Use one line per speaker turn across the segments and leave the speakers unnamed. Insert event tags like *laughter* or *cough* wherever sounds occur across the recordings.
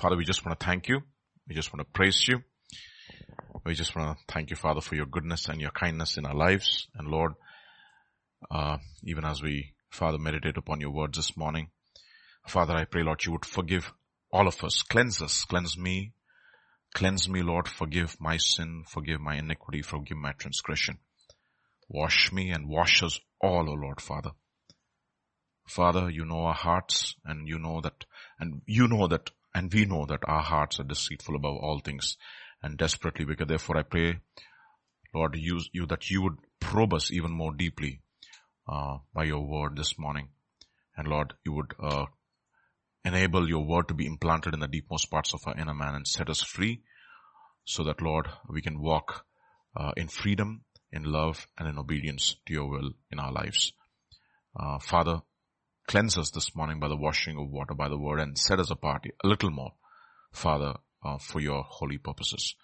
Father, we just want to thank you. We just want to praise you. We just want to thank you, Father, for your goodness and your kindness in our lives. And Lord, uh, even as we, Father, meditate upon your words this morning, Father, I pray, Lord, you would forgive all of us, cleanse us, cleanse me, cleanse me, Lord, forgive my sin, forgive my iniquity, forgive my transgression. Wash me and wash us all, O Lord, Father. Father, you know our hearts and you know that, and you know that, and we know that our hearts are deceitful above all things and desperately wicked. Therefore I pray, Lord, use you that you would probe us even more deeply, uh, by your word this morning. And Lord, you would, uh, enable your word to be implanted in the deepmost parts of our inner man and set us free so that Lord, we can walk uh, in freedom, in love and in obedience to your will in our lives. Uh, Father, cleanse us this morning by the washing of water by the word and set us apart a little more, Father, uh, for your holy purposes.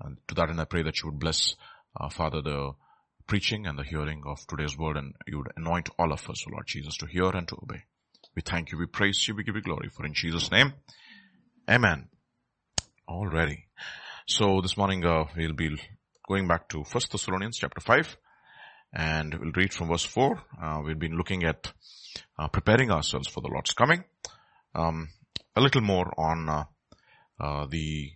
And to that end, I pray that you would bless, uh, Father, the preaching and the hearing of today's word and you would anoint all of us, Lord Jesus, to hear and to obey. We thank you, we praise you, we give you glory for in Jesus name. Amen. Alrighty. So this morning, uh, we'll be going back to First Thessalonians chapter 5 and we'll read from verse 4. Uh, we've been looking at uh, preparing ourselves for the Lord's coming. Um, a little more on uh, uh the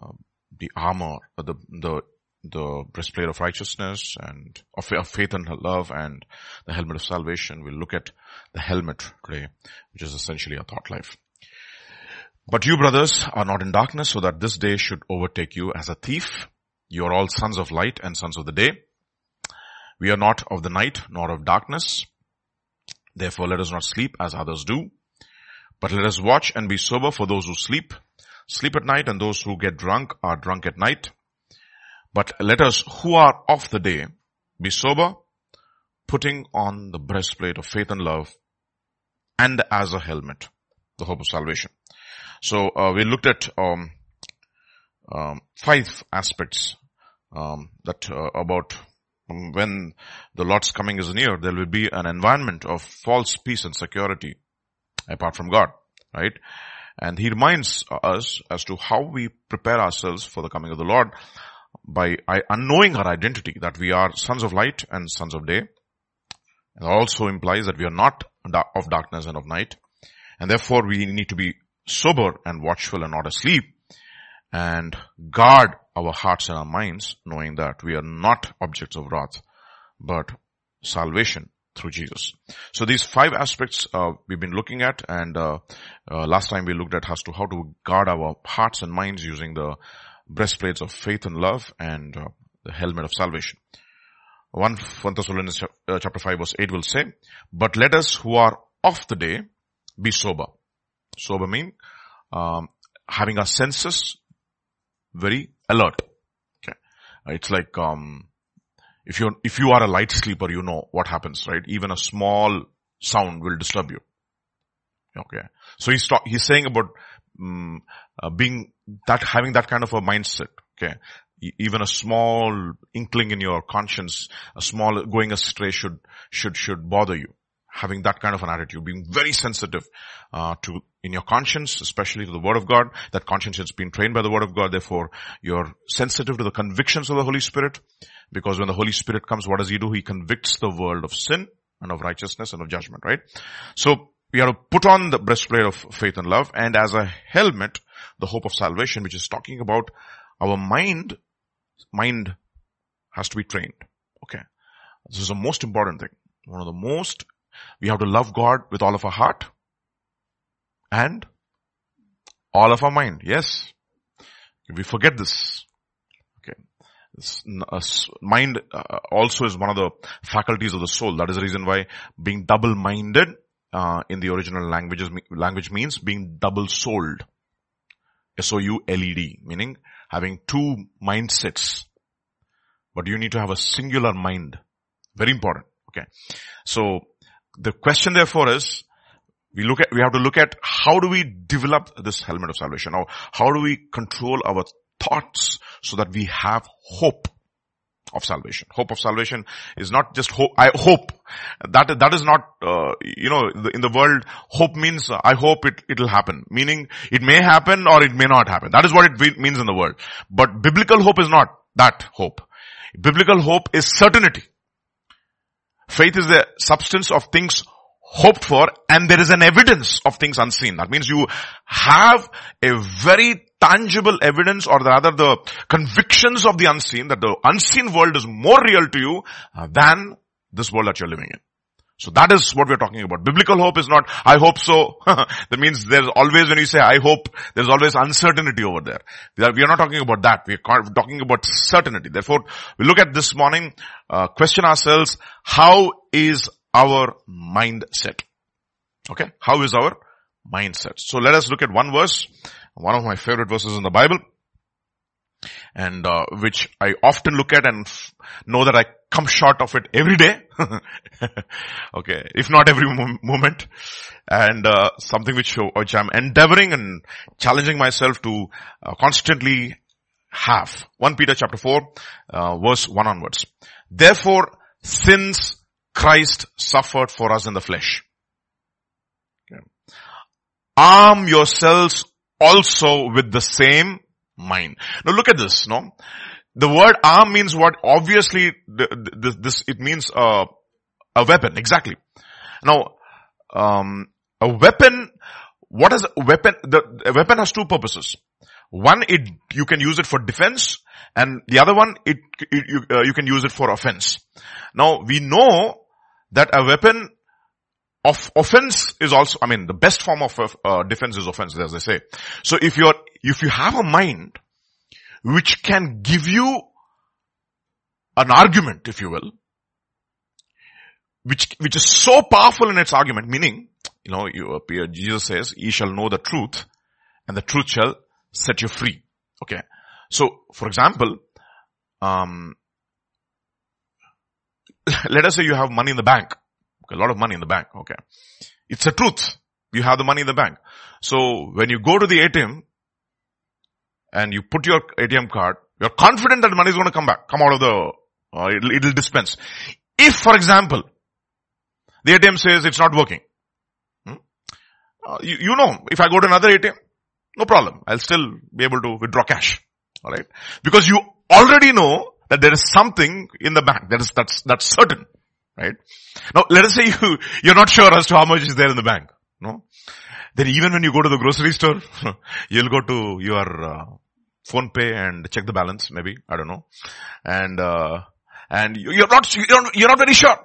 uh, the armor, uh, the the the breastplate of righteousness and of, faith and love and the helmet of salvation. We'll look at the helmet today, which is essentially a thought life. But you brothers are not in darkness so that this day should overtake you as a thief. You are all sons of light and sons of the day. We are not of the night nor of darkness. Therefore let us not sleep as others do, but let us watch and be sober for those who sleep, sleep at night and those who get drunk are drunk at night. But let us who are of the day be sober, putting on the breastplate of faith and love and as a helmet, the hope of salvation. So uh, we looked at um, um, five aspects um, that uh, about when the Lord's coming is near, there will be an environment of false peace and security apart from God, right? And he reminds us as to how we prepare ourselves for the coming of the Lord by unknowing our identity that we are sons of light and sons of day. It also implies that we are not of darkness and of night. And therefore we need to be sober and watchful and not asleep and guard our hearts and our minds knowing that we are not objects of wrath, but salvation through Jesus. So these five aspects uh, we've been looking at and uh, uh, last time we looked at as to how to guard our hearts and minds using the breastplates of faith and love and uh, the helmet of salvation. 1, 1 Thessalonians uh, chapter 5 verse 8 will say, but let us who are of the day be sober. Sober mean um, having our senses very alert. Okay. It's like, um, if you if you are a light sleeper, you know what happens, right? Even a small sound will disturb you. Okay. So he's talk, he's saying about um, uh, being that having that kind of a mindset. Okay. Even a small inkling in your conscience, a small going astray should should should bother you having that kind of an attitude, being very sensitive uh, to in your conscience, especially to the Word of God. That conscience has been trained by the Word of God. Therefore, you're sensitive to the convictions of the Holy Spirit, because when the Holy Spirit comes, what does He do? He convicts the world of sin and of righteousness and of judgment. Right? So we have to put on the breastplate of faith and love, and as a helmet, the hope of salvation, which is talking about our mind. Mind has to be trained. Okay. This is the most important thing. One of the most we have to love God with all of our heart and all of our mind. Yes. We forget this. Okay. This, uh, mind uh, also is one of the faculties of the soul. That is the reason why being double-minded uh, in the original languages language means being double-souled. S-O-U-L-E-D, meaning having two mindsets. But you need to have a singular mind. Very important. Okay. So the question therefore is, we look at, we have to look at how do we develop this helmet of salvation? How, how do we control our thoughts so that we have hope? of salvation. Hope of salvation is not just hope, I hope. That, that is not, uh, you know, in the world, hope means uh, I hope it, it'll happen. Meaning, it may happen or it may not happen. That is what it means in the world. But biblical hope is not that hope. Biblical hope is certainty. Faith is the substance of things hoped for and there is an evidence of things unseen. That means you have a very tangible evidence or rather the convictions of the unseen that the unseen world is more real to you uh, than this world that you're living in. So that is what we're talking about. Biblical hope is not, I hope so. *laughs* that means there's always, when you say I hope, there's always uncertainty over there. We are, not talking about that. We're talking about certainty. Therefore, we look at this morning, uh, question ourselves, how is our mindset? Okay? How is our mindset? So let us look at one verse, one of my favorite verses in the Bible and uh, which I often look at and f- know that I come short of it every day. *laughs* okay, if not every mo- moment, and uh, something which which I'm endeavoring and challenging myself to uh, constantly have. One Peter chapter four, uh, verse one onwards. Therefore, since Christ suffered for us in the flesh, okay, arm yourselves also with the same mind. Now look at this, no? The word arm means what? Obviously, this, this it means uh, a weapon, exactly. Now, um, a weapon, what is a weapon? The a weapon has two purposes. One, it, you can use it for defense, and the other one, it, it you, uh, you can use it for offense. Now, we know that a weapon of offense is also, I mean, the best form of uh, defense is offense, as they say. So if you're, if you have a mind which can give you an argument, if you will, which, which is so powerful in its argument, meaning, you know, you appear, Jesus says, ye shall know the truth and the truth shall set you free. Okay. So, for example, um, *laughs* let us say you have money in the bank a lot of money in the bank. Okay. It's a truth. You have the money in the bank. So when you go to the ATM and you put your ATM card, you're confident that money is going to come back, come out of the, uh, it'll, it'll dispense. If, for example, the ATM says it's not working, hmm? uh, you, you know, if I go to another ATM, no problem. I'll still be able to withdraw cash. Alright? Because you already know that there is something in the bank. That is, that's, that's certain. Right? Now, let us say you, you're not sure as to how much is there in the bank. No? Then even when you go to the grocery store, *laughs* you'll go to your uh, PhonePe and check the balance, maybe. I don't know. And, uh, and you're not, you're not very sure.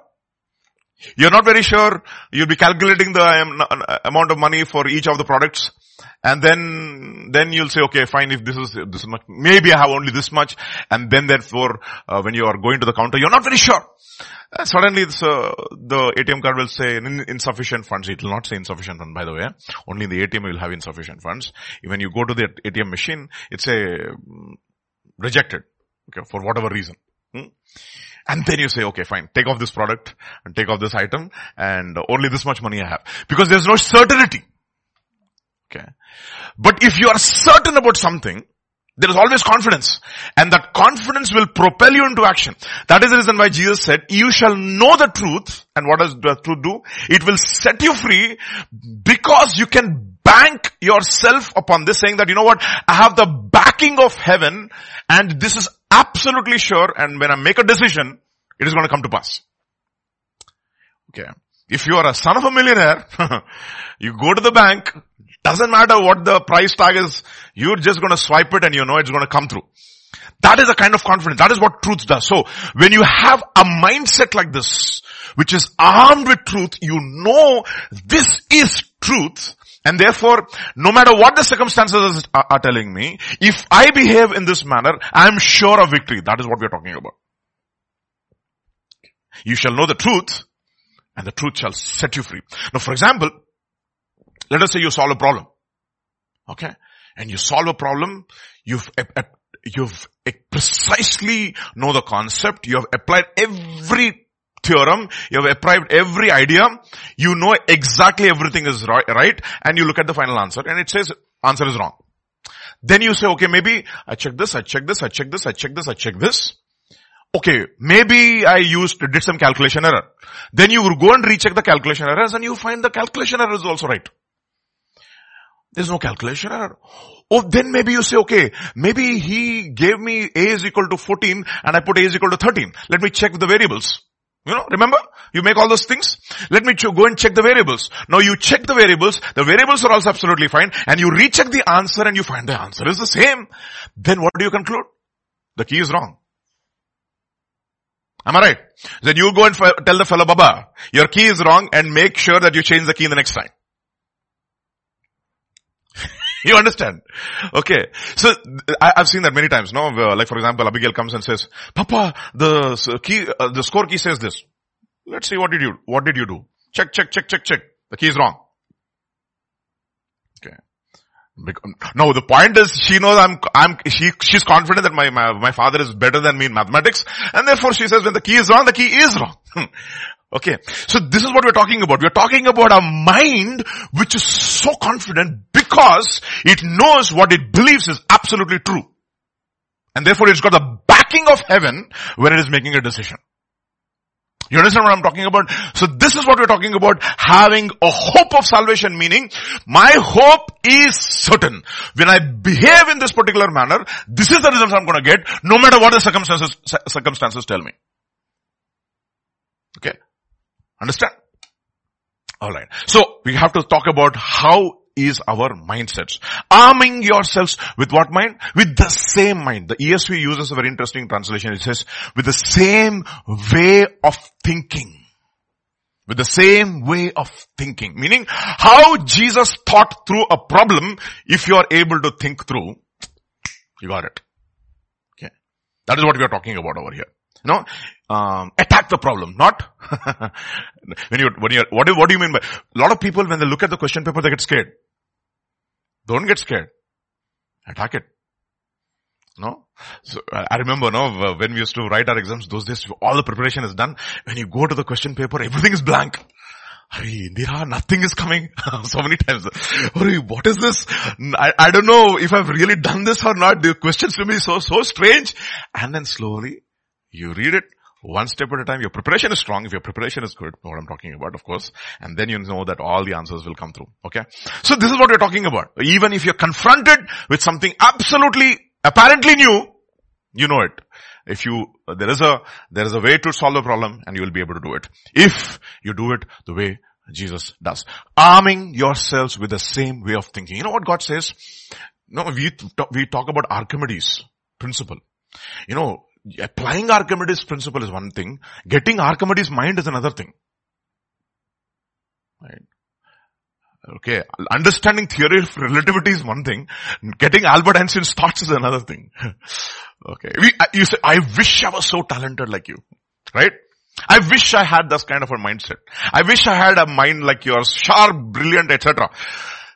You're not very sure. You'll be calculating the um, amount of money for each of the products. And then, then you'll say, okay, fine, if this is, this much, maybe I have only this much. And then therefore, uh, when you are going to the counter, you're not very sure. Uh, suddenly uh, the ATM card will say insufficient funds. It will not say insufficient funds, by the way. Only the ATM will have insufficient funds. When you go to the ATM machine, it's a mm, rejected. Okay, for whatever reason. Hmm? And then you say, okay, fine, take off this product and take off this item and only this much money I have. Because there's no certainty. Okay. But if you are certain about something, there is always confidence. And that confidence will propel you into action. That is the reason why Jesus said, you shall know the truth. And what does the truth do? It will set you free because you can bank yourself upon this saying that, you know what? I have the backing of heaven and this is absolutely sure. And when I make a decision, it is going to come to pass. Okay. If you are a son of a millionaire, *laughs* you go to the bank, doesn't matter what the price tag is, you're just gonna swipe it and you know it's gonna come through. That is a kind of confidence. That is what truth does. So when you have a mindset like this, which is armed with truth, you know this is truth. And therefore, no matter what the circumstances are, telling me, if I behave in this manner, I am sure of victory. That is what we are talking about. You shall know the truth and the truth shall set you free. Now for example, let us say you solve a problem. Okay. And you solve a problem, you've, you've precisely know the concept, you have applied every theorem, you have applied every idea, you know exactly everything is right, and you look at the final answer and it says answer is wrong. Then you say, okay, maybe I check this, I check this, I check this, I check this, I check this. Okay, maybe I used, did some calculation error. Then you go and recheck the calculation errors and you find the calculation error is also right. There's no calculation error. Oh, then maybe you say, okay, maybe he gave me A is equal to 14 and I put A is equal to 13. Let me check the variables. You know, remember? You make all those things. Let me ch- go and check the variables. Now you check the variables. The variables are also absolutely fine and you recheck the answer and you find the answer is the same. Then what do you conclude? The key is wrong. Am I right? Then you go and f- tell the fellow Baba, your key is wrong and make sure that you change the key the next time. *laughs* you understand? Okay. So, I, have seen that many times, no? Like for example, Abigail comes and says, Papa, the key, uh, the score key says this. Let's see what did you, what did you do? Check, check, check, check, check. The key is wrong. No, the point is she knows I'm, I'm, she, she's confident that my, my, my father is better than me in mathematics and therefore she says when the key is wrong, the key is wrong. *laughs* okay. So this is what we're talking about. We're talking about a mind which is so confident because it knows what it believes is absolutely true. And therefore it's got the backing of heaven when it is making a decision. You understand what I'm talking about? So this is what we're talking about, having a hope of salvation, meaning my hope is certain. When I behave in this particular manner, this is the results I'm to get, no matter what the circumstances, circumstances tell me. Okay? Understand? Alright. So, we have to talk about how is our mindsets. Arming yourselves with what mind? With the same mind. The ESV uses a very interesting translation. It says, with the same way of thinking. With the same way of thinking. Meaning, how Jesus thought through a problem, if you are able to think through, you got it. Okay. That is what we are talking about over here. Know, um, attack the problem, not *laughs* when you when you what do, what do you mean by a lot of people when they look at the question paper they get scared. Don't get scared. Attack it. No? So uh, I remember, no, uh, when we used to write our exams, those days, all the preparation is done. When you go to the question paper, everything is blank. Hurry, Indira, nothing is coming. *laughs* so many times. Hurry, what is this? I, I don't know if I've really done this or not. The questions to me so, so strange. And then slowly, you read it, one step at a time. Your preparation is strong. If your preparation is good, what I'm talking about, of course, and then you know that all the answers will come through. Okay. So this is what we're talking about. Even if you're confronted with something absolutely, apparently new, you know it. If you, there is a, there is a way to solve the problem and you will be able to do it. If you do it the way Jesus does. Arming yourselves with the same way of thinking. You know what God says? No, we, we talk about Archimedes principle. You know, applying Archimedes principle is one thing. Getting Archimedes mind is another thing. Right? Okay. Understanding theory of relativity is one thing. Getting Albert Einstein's thoughts is another thing. *laughs* okay. We, you say, I wish I was so talented like you. Right? I wish I had this kind of a mindset. I wish I had a mind like yours, sharp, brilliant, etc.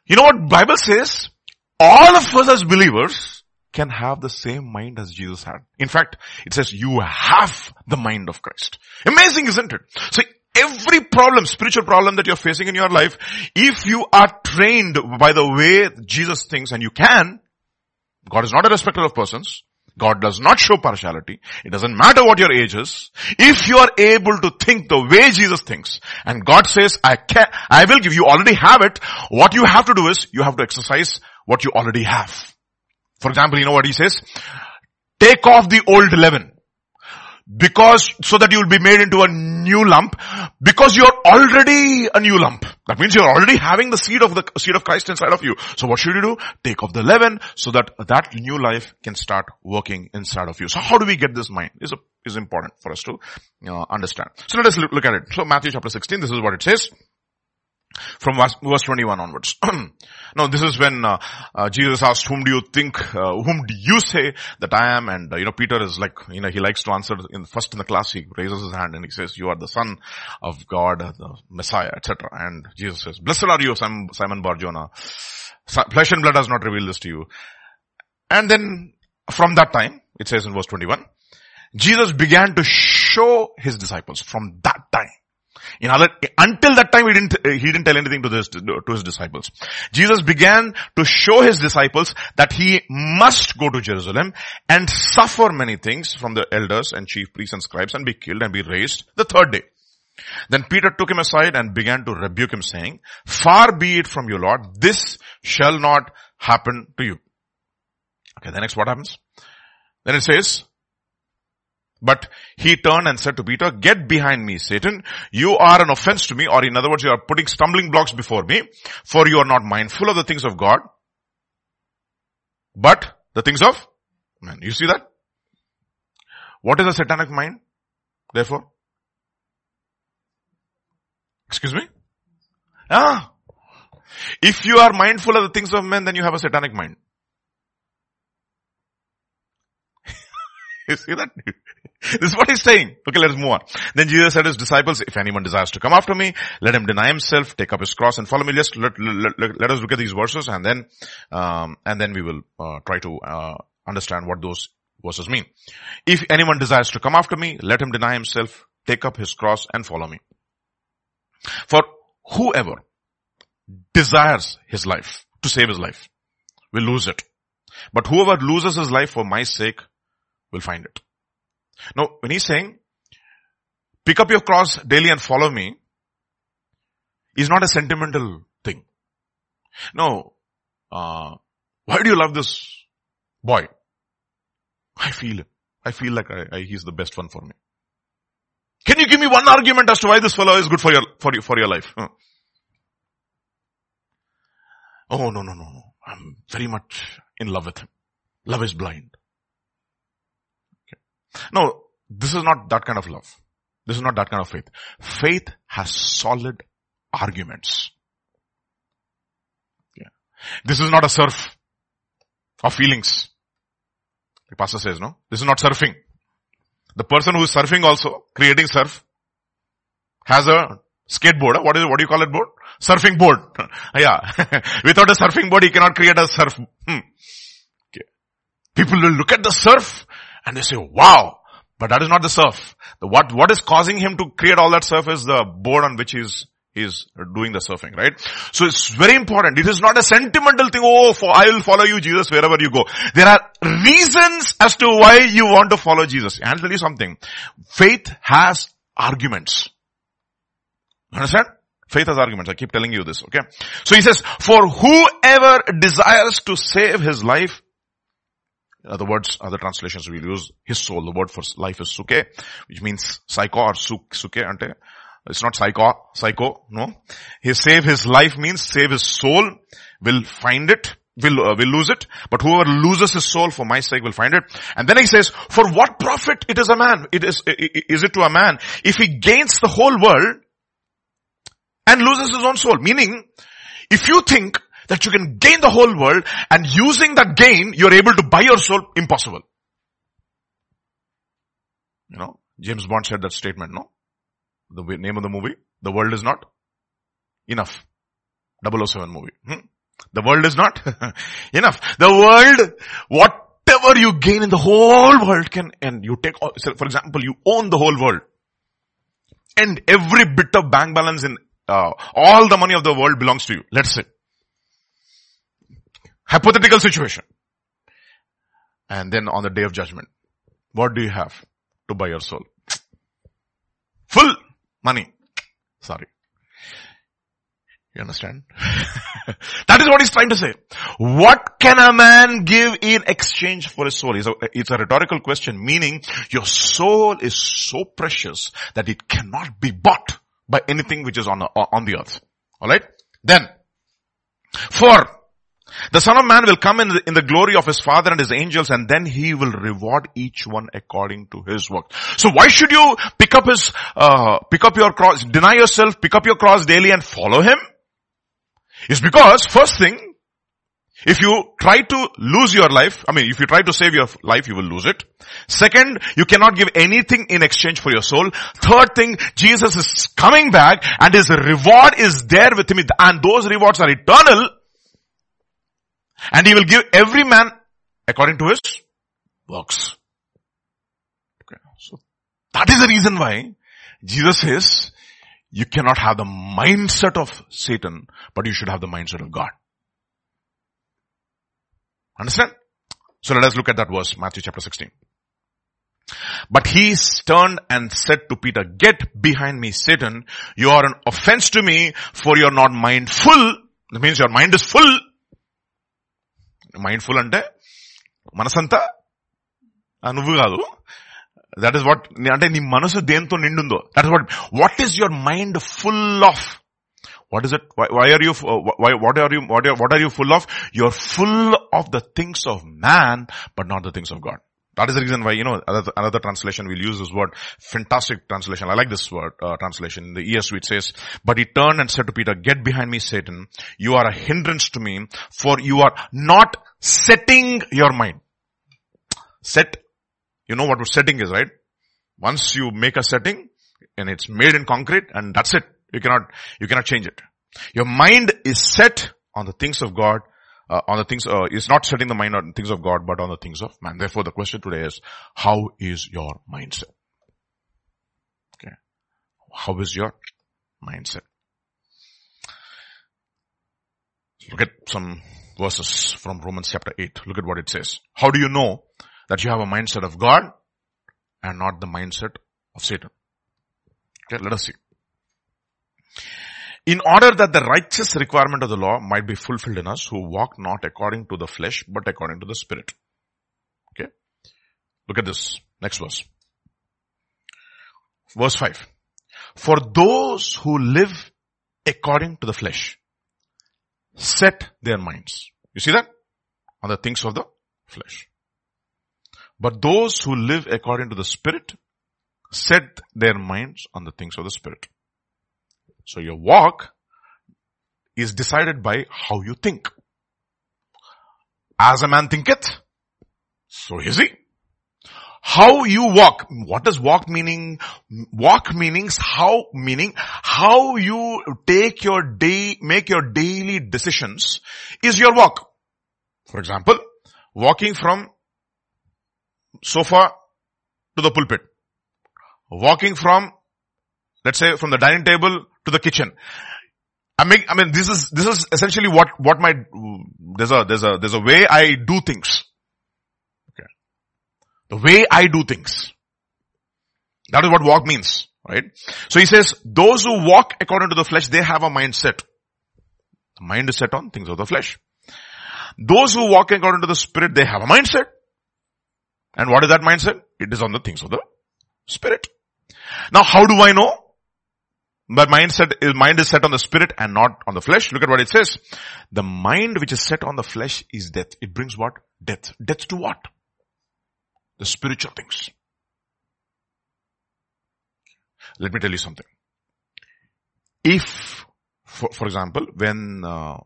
You know what Bible says? All of us as believers, can have the same mind as Jesus had. In fact, it says you have the mind of Christ. Amazing, isn't it? So every problem, spiritual problem that you're facing in your life, if you are trained by the way Jesus thinks and you can, God is not a respecter of persons. God does not show partiality. It doesn't matter what your age is. If you are able to think the way Jesus thinks, and God says, I can, I will give you already have it, what you have to do is, you have to exercise what you already have. For example, you know what he says? Take off the old leaven. Because, so that you will be made into a new lump, because you're already a new lump. That means you're already having the seed of the seed of Christ inside of you. So what should you do? Take off the leaven so that that new life can start working inside of you. So how do we get this mind? Is is important for us to uh, understand. So let us look, look at it. So Matthew chapter 16, this is what it says from verse, verse 21 onwards. *clears throat* now this is when uh, uh, Jesus asked, whom do you think, uh, whom do you say that I am? And uh, you know, Peter is like, you know, he likes to answer in first in the class, he raises his hand and he says, you are the son of God, the Messiah, etc. And Jesus says, blessed are you, Simon Barjona. Flesh and blood has not revealed this to you. And then from that time, it says in verse 21, Jesus began to show his disciples from that time In other, until that time, he didn't, uh, he didn't tell anything to, this, to his disciples. Jesus began to show his disciples that he must go to Jerusalem and suffer many things from the elders and chief priests and scribes and be killed and be raised the third day. Then Peter took him aside and began to rebuke him saying, far be it from you Lord, this shall not happen to you. Okay, the next what happens? Then it says, but he turned and said to Peter, get behind me, Satan. You are an offense to me, or in other words, you are putting stumbling blocks before me, for you are not mindful of the things of God, but the things of man. You see that? What is a satanic mind? Therefore? Excuse me? Ah. If you are mindful of the things of men, then you have a satanic mind. You see that? *laughs* this is what he's saying. Okay, let's move on. Then Jesus said to his disciples, if anyone desires to come after me, let him deny himself, take up his cross and follow me. Just let, let, let, let us look at these verses and then, um, and then we will uh, try to uh, understand what those verses mean. If anyone desires to come after me, let him deny himself, take up his cross and follow me. For whoever desires his life to save his life will lose it. But whoever loses his life for my sake will find it. Now, when he's saying, pick up your cross daily and follow me, is not a sentimental thing. No, uh, why do you love this boy? I feel. I feel like I, I, he's the best one for me. Can you give me one argument as to why this fellow is good for your, for your, for your life? Huh. Oh, no, no, no, no. I'm very much in love with him. Love is blind. No, this is not that kind of love. This is not that kind of faith. Faith has solid arguments. Yeah. This is not a surf of feelings. The pastor says, no? This is not surfing. The person who is surfing also, creating surf, has a skateboard. What is it? What do you call it board? Surfing board. *laughs* yeah. *laughs* Without a surfing board, he cannot create a surf. Hmm. Okay. People will look at the surf and they say, wow. But that is not the surf. The, what, what is causing him to create all that surf is the board on which he's is doing the surfing, right? So it's very important. It is not a sentimental thing, oh, for, I will follow you, Jesus, wherever you go. There are reasons as to why you want to follow Jesus. And I'll tell you something. Faith has arguments. Understand? Faith has arguments. I keep telling you this, okay? So he says, for whoever desires to save his life, other words, other translations will use his soul. The word for life is suke, which means psycho or suke, suke ante it's not psycho, psycho, no. He save his life means save his soul, will find it, will, uh, will lose it, but whoever loses his soul for my sake will find it. And then he says, for what profit it is a man, it is, is it to a man if he gains the whole world and loses his own soul? Meaning, if you think that you can gain the whole world and using that gain, you're able to buy your soul, impossible. You know, James Bond said that statement, no? The name of the movie, The World is Not Enough. 007 movie. Hmm? The world is not *laughs* enough. The world, whatever you gain in the whole world can, and you take, for example, you own the whole world. And every bit of bank balance in, uh, all the money of the world belongs to you. Let's say. Hypothetical situation. And then on the day of judgment, what do you have to buy your soul? Full Money. Sorry. You understand? *laughs* that is what he's trying to say. What can a man give in exchange for his soul? It's a, it's a rhetorical question, meaning your soul is so precious that it cannot be bought by anything which is on on the earth. Alright? Then, for the son of man will come in the, in the glory of his father and his angels and then he will reward each one according to his work. So why should you pick up his, uh, pick up your cross, deny yourself, pick up your cross daily and follow him? It's because first thing, if you try to lose your life, I mean, if you try to save your life, you will lose it. Second, you cannot give anything in exchange for your soul. Third thing, Jesus is coming back and his reward is there with him and those rewards are eternal. And he will give every man according to his works. Okay. So that is the reason why Jesus says, you cannot have the mindset of Satan, but you should have the mindset of God. Understand? So let us look at that verse, Matthew chapter 16. But he turned and said to Peter, get behind me, Satan. You are an offense to me for you're not mindful. That means your mind is full. Mindful అంటే మనసంతా నువ్వు కాదు. That is what అంటే నీ మనసు దేంతో నిండుందో. That is what what is your mind full of what is why are you what are you what are you full of you are full of the things of man but not the things of God That is the reason why, you know, another, another translation will use this word, fantastic translation. I like this word, uh, translation. In the ESV it says, but he turned and said to Peter, get behind me, Satan. You are a hindrance to me, for you are not setting your mind. Set, you know what setting is, right? Once you make a setting, and it's made in concrete, and that's it. You cannot, you cannot change it. Your mind is set on the things of God, uh, on the things, uh, is not setting the mind on things of God, but on the things of man. Therefore the question today is, how is your mindset? Okay. How is your mindset? Look at some verses from Romans chapter 8. Look at what it says. How do you know that you have a mindset of God and not the mindset of Satan? Okay, let us see. In order that the righteous requirement of the law might be fulfilled in us who walk not according to the flesh, but according to the spirit. Okay. Look at this. Next verse. Verse 5. For those who live according to the flesh set their minds. You see that? On the things of the flesh. But those who live according to the spirit set their minds on the things of the spirit. So your walk is decided by how you think. As a man thinketh, so is he. How you walk. What does walk meaning? Walk meanings how, meaning how you take your day, make your daily decisions is your walk. For example, walking from sofa to the pulpit. Walking from, let's say from the dining table to the kitchen. I mean, I mean, this is, this is essentially what, what my, there's a, there's a, there's a way I do things. Okay. The way I do things. That is what walk means, right? So he says, those who walk according to the flesh, they have a mindset. The mind is set on things of the flesh. Those who walk according to the spirit, they have a mindset. And what is that mindset? It is on the things of the spirit. Now how do I know? My mindset is, mind is set on the spirit and not on the flesh. Look at what it says. The mind which is set on the flesh is death. It brings what? Death. Death to what? The spiritual things. Let me tell you something. If, for, for example, when, uh,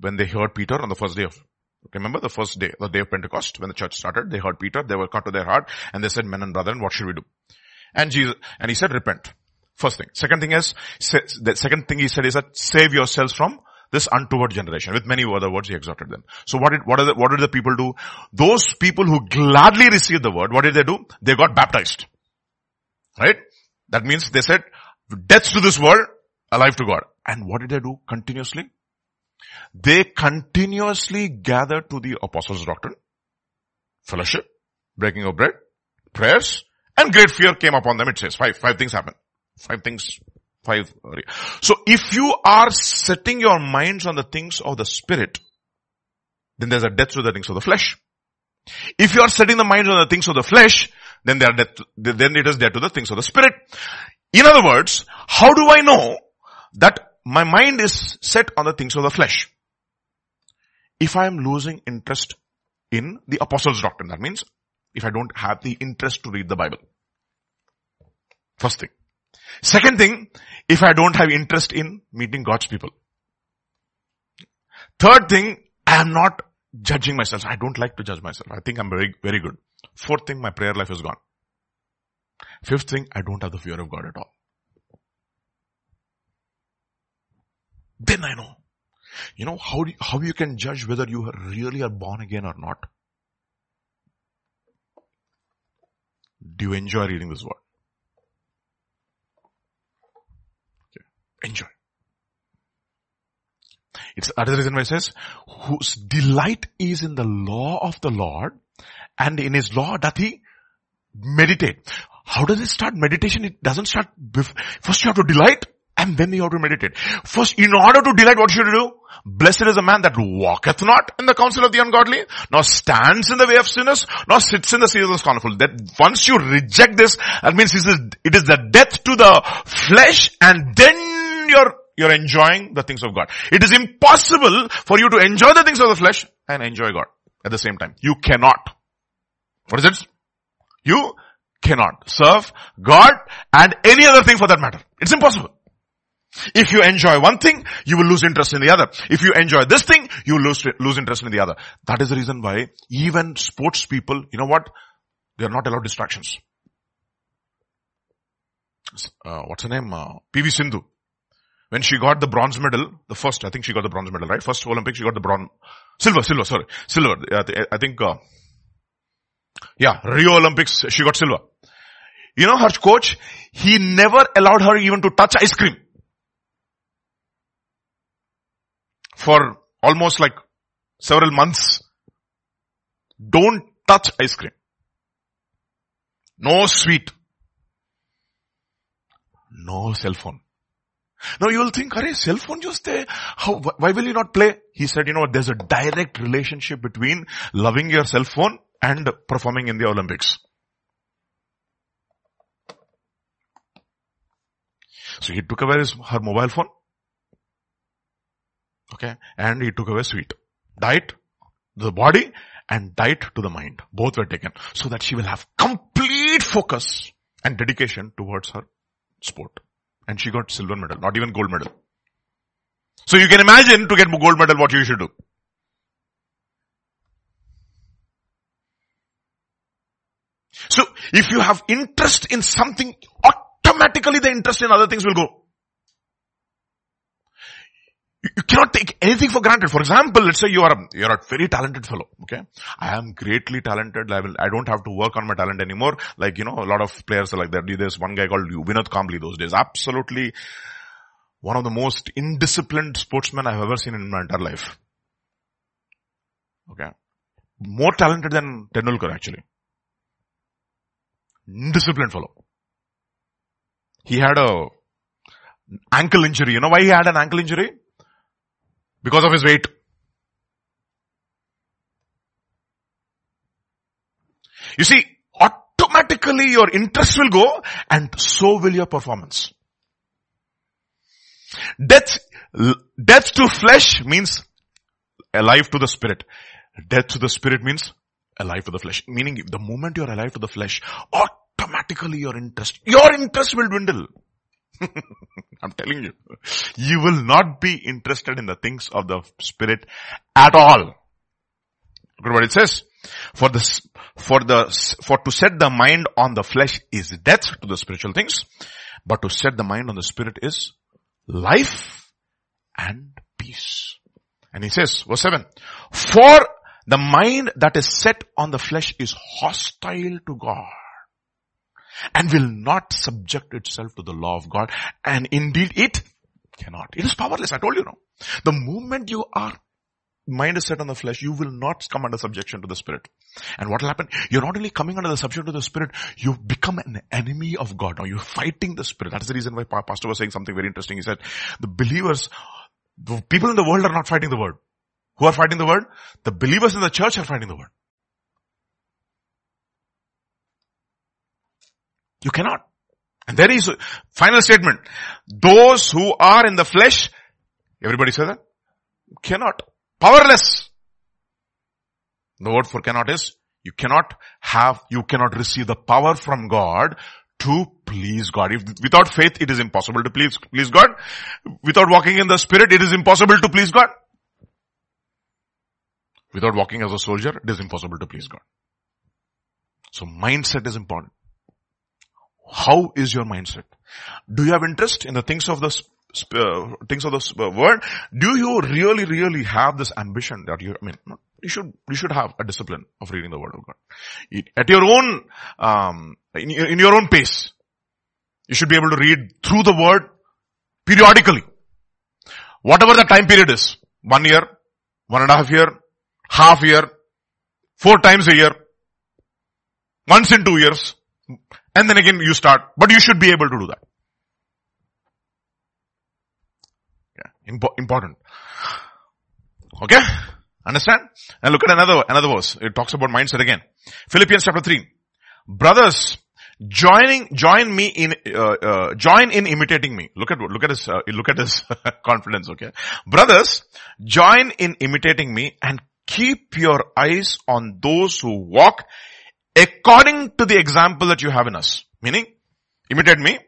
when they heard Peter on the first day of, remember the first day, the day of Pentecost, when the church started, they heard Peter, they were cut to their heart, and they said, men and brethren, what should we do? And Jesus, and he said, repent. First thing. Second thing is, the second thing he said is that save yourselves from this untoward generation. With many other words, he exhorted them. So what did, what, the, what did the people do? Those people who gladly received the word, what did they do? They got baptized. Right? That means they said, death to this world, alive to God. And what did they do continuously? They continuously gathered to the apostles' doctrine, fellowship, breaking of bread, prayers, and great fear came upon them, it says. Five, five things happened. Five things. Five. So if you are setting your minds on the things of the spirit, then there's a death to the things of the flesh. If you are setting the minds on the things of the flesh, then they are death, then it is death to the things of the spirit. In other words, how do I know that my mind is set on the things of the flesh? If I am losing interest in the apostles doctrine, that means if I don't have the interest to read the Bible. First thing. Second thing, if I don't have interest in meeting God's people. Third thing, I am not judging myself. I don't like to judge myself. I think I'm very, very good. Fourth thing, my prayer life is gone. Fifth thing, I don't have the fear of God at all. Then I know. You know how you, how you can judge whether you really are born again or not? Do you enjoy reading this word? Enjoy. It's is the reason why it says, whose delight is in the law of the Lord, and in his law doth he meditate. How does it start meditation? It doesn't start, before. first you have to delight, and then you have to meditate. First, in order to delight, what should you do? Blessed is a man that walketh not in the counsel of the ungodly, nor stands in the way of sinners, nor sits in the seat of the scornful. That once you reject this, that means it is the death to the flesh and then you're, you're enjoying the things of God. It is impossible for you to enjoy the things of the flesh and enjoy God at the same time. You cannot. What is it? You cannot serve God and any other thing for that matter. It's impossible. If you enjoy one thing, you will lose interest in the other. If you enjoy this thing, you lose, lose interest in the other. That is the reason why even sports people, you know what? They are not allowed distractions. Uh, what's her name? Uh, PV Sindhu. When she got the bronze medal, the first, I think she got the bronze medal, right? First Olympics, she got the bronze, silver, silver, sorry, silver. I think, uh, yeah, Rio Olympics, she got silver. You know her coach, he never allowed her even to touch ice cream. For almost like several months. Don't touch ice cream. No sweet. No cell phone. Now you will think, Are cell phone just there? How, why will you not play? He said, you know, there's a direct relationship between loving your cell phone and performing in the Olympics. So he took away his, her mobile phone. Okay. And he took away sweet. Diet, the body and diet to the mind. Both were taken so that she will have complete focus and dedication towards her sport. And she got silver medal, not even gold medal. So you can imagine to get gold medal what you should do. So if you have interest in something, automatically the interest in other things will go. You cannot take anything for granted. For example, let's say you are a, you're a very talented fellow. Okay. I am greatly talented. I will, I don't have to work on my talent anymore. Like, you know, a lot of players are like that. There's one guy called Vinod Kambli those days. Absolutely one of the most indisciplined sportsmen I've ever seen in my entire life. Okay. More talented than Tendulkar actually. Indisciplined fellow. He had a ankle injury. You know why he had an ankle injury? Because of his weight. You see, automatically your interest will go and so will your performance. Death, death to flesh means alive to the spirit. Death to the spirit means alive to the flesh. Meaning the moment you're alive to the flesh, automatically your interest, your interest will dwindle. *laughs* I'm telling you, you will not be interested in the things of the spirit at all. Look at what it says. For this, for the, for to set the mind on the flesh is death to the spiritual things, but to set the mind on the spirit is life and peace. And he says, verse 7, for the mind that is set on the flesh is hostile to God and will not subject itself to the law of God. And indeed it cannot. It is powerless. I told you now. The moment you are mind is set on the flesh, you will not come under subjection to the spirit. And what will happen? You're not only coming under the subjection to the spirit, you become an enemy of God. Now you're fighting the spirit. That's the reason why Pastor was saying something very interesting. He said, the believers, the people in the world are not fighting the word. Who are fighting the word? The believers in the church are fighting the word. You cannot. And there is final statement. Those who are in the flesh, everybody say that? Cannot. Powerless. The word for cannot is, you cannot have, you cannot receive the power from God to please God. If without faith, it is impossible to please, please God. Without walking in the spirit, it is impossible to please God. Without walking as a soldier, it is impossible to please God. So mindset is important. How is your mindset? Do you have interest in the things of the uh, things of the uh, world? Do you really, really have this ambition that you? I mean, you should you should have a discipline of reading the Word of God at your own um, in, in your own pace. You should be able to read through the Word Periodically. Whatever the time period is. One year, one and a half year, half year, four times a year, once in two years, and then again you start, but you should be able to do that. Yeah, Impo- important. Okay? Understand? And look at another, another verse. It talks about mindset again. Philippians chapter 3. Brothers, joining, join me in, uh, uh, join in imitating me. Look at, look at his, uh, look at his *laughs* confidence, okay? Brothers, join in imitating me and keep your eyes on those who walk according to the example that you have in us. Meaning, imitate me.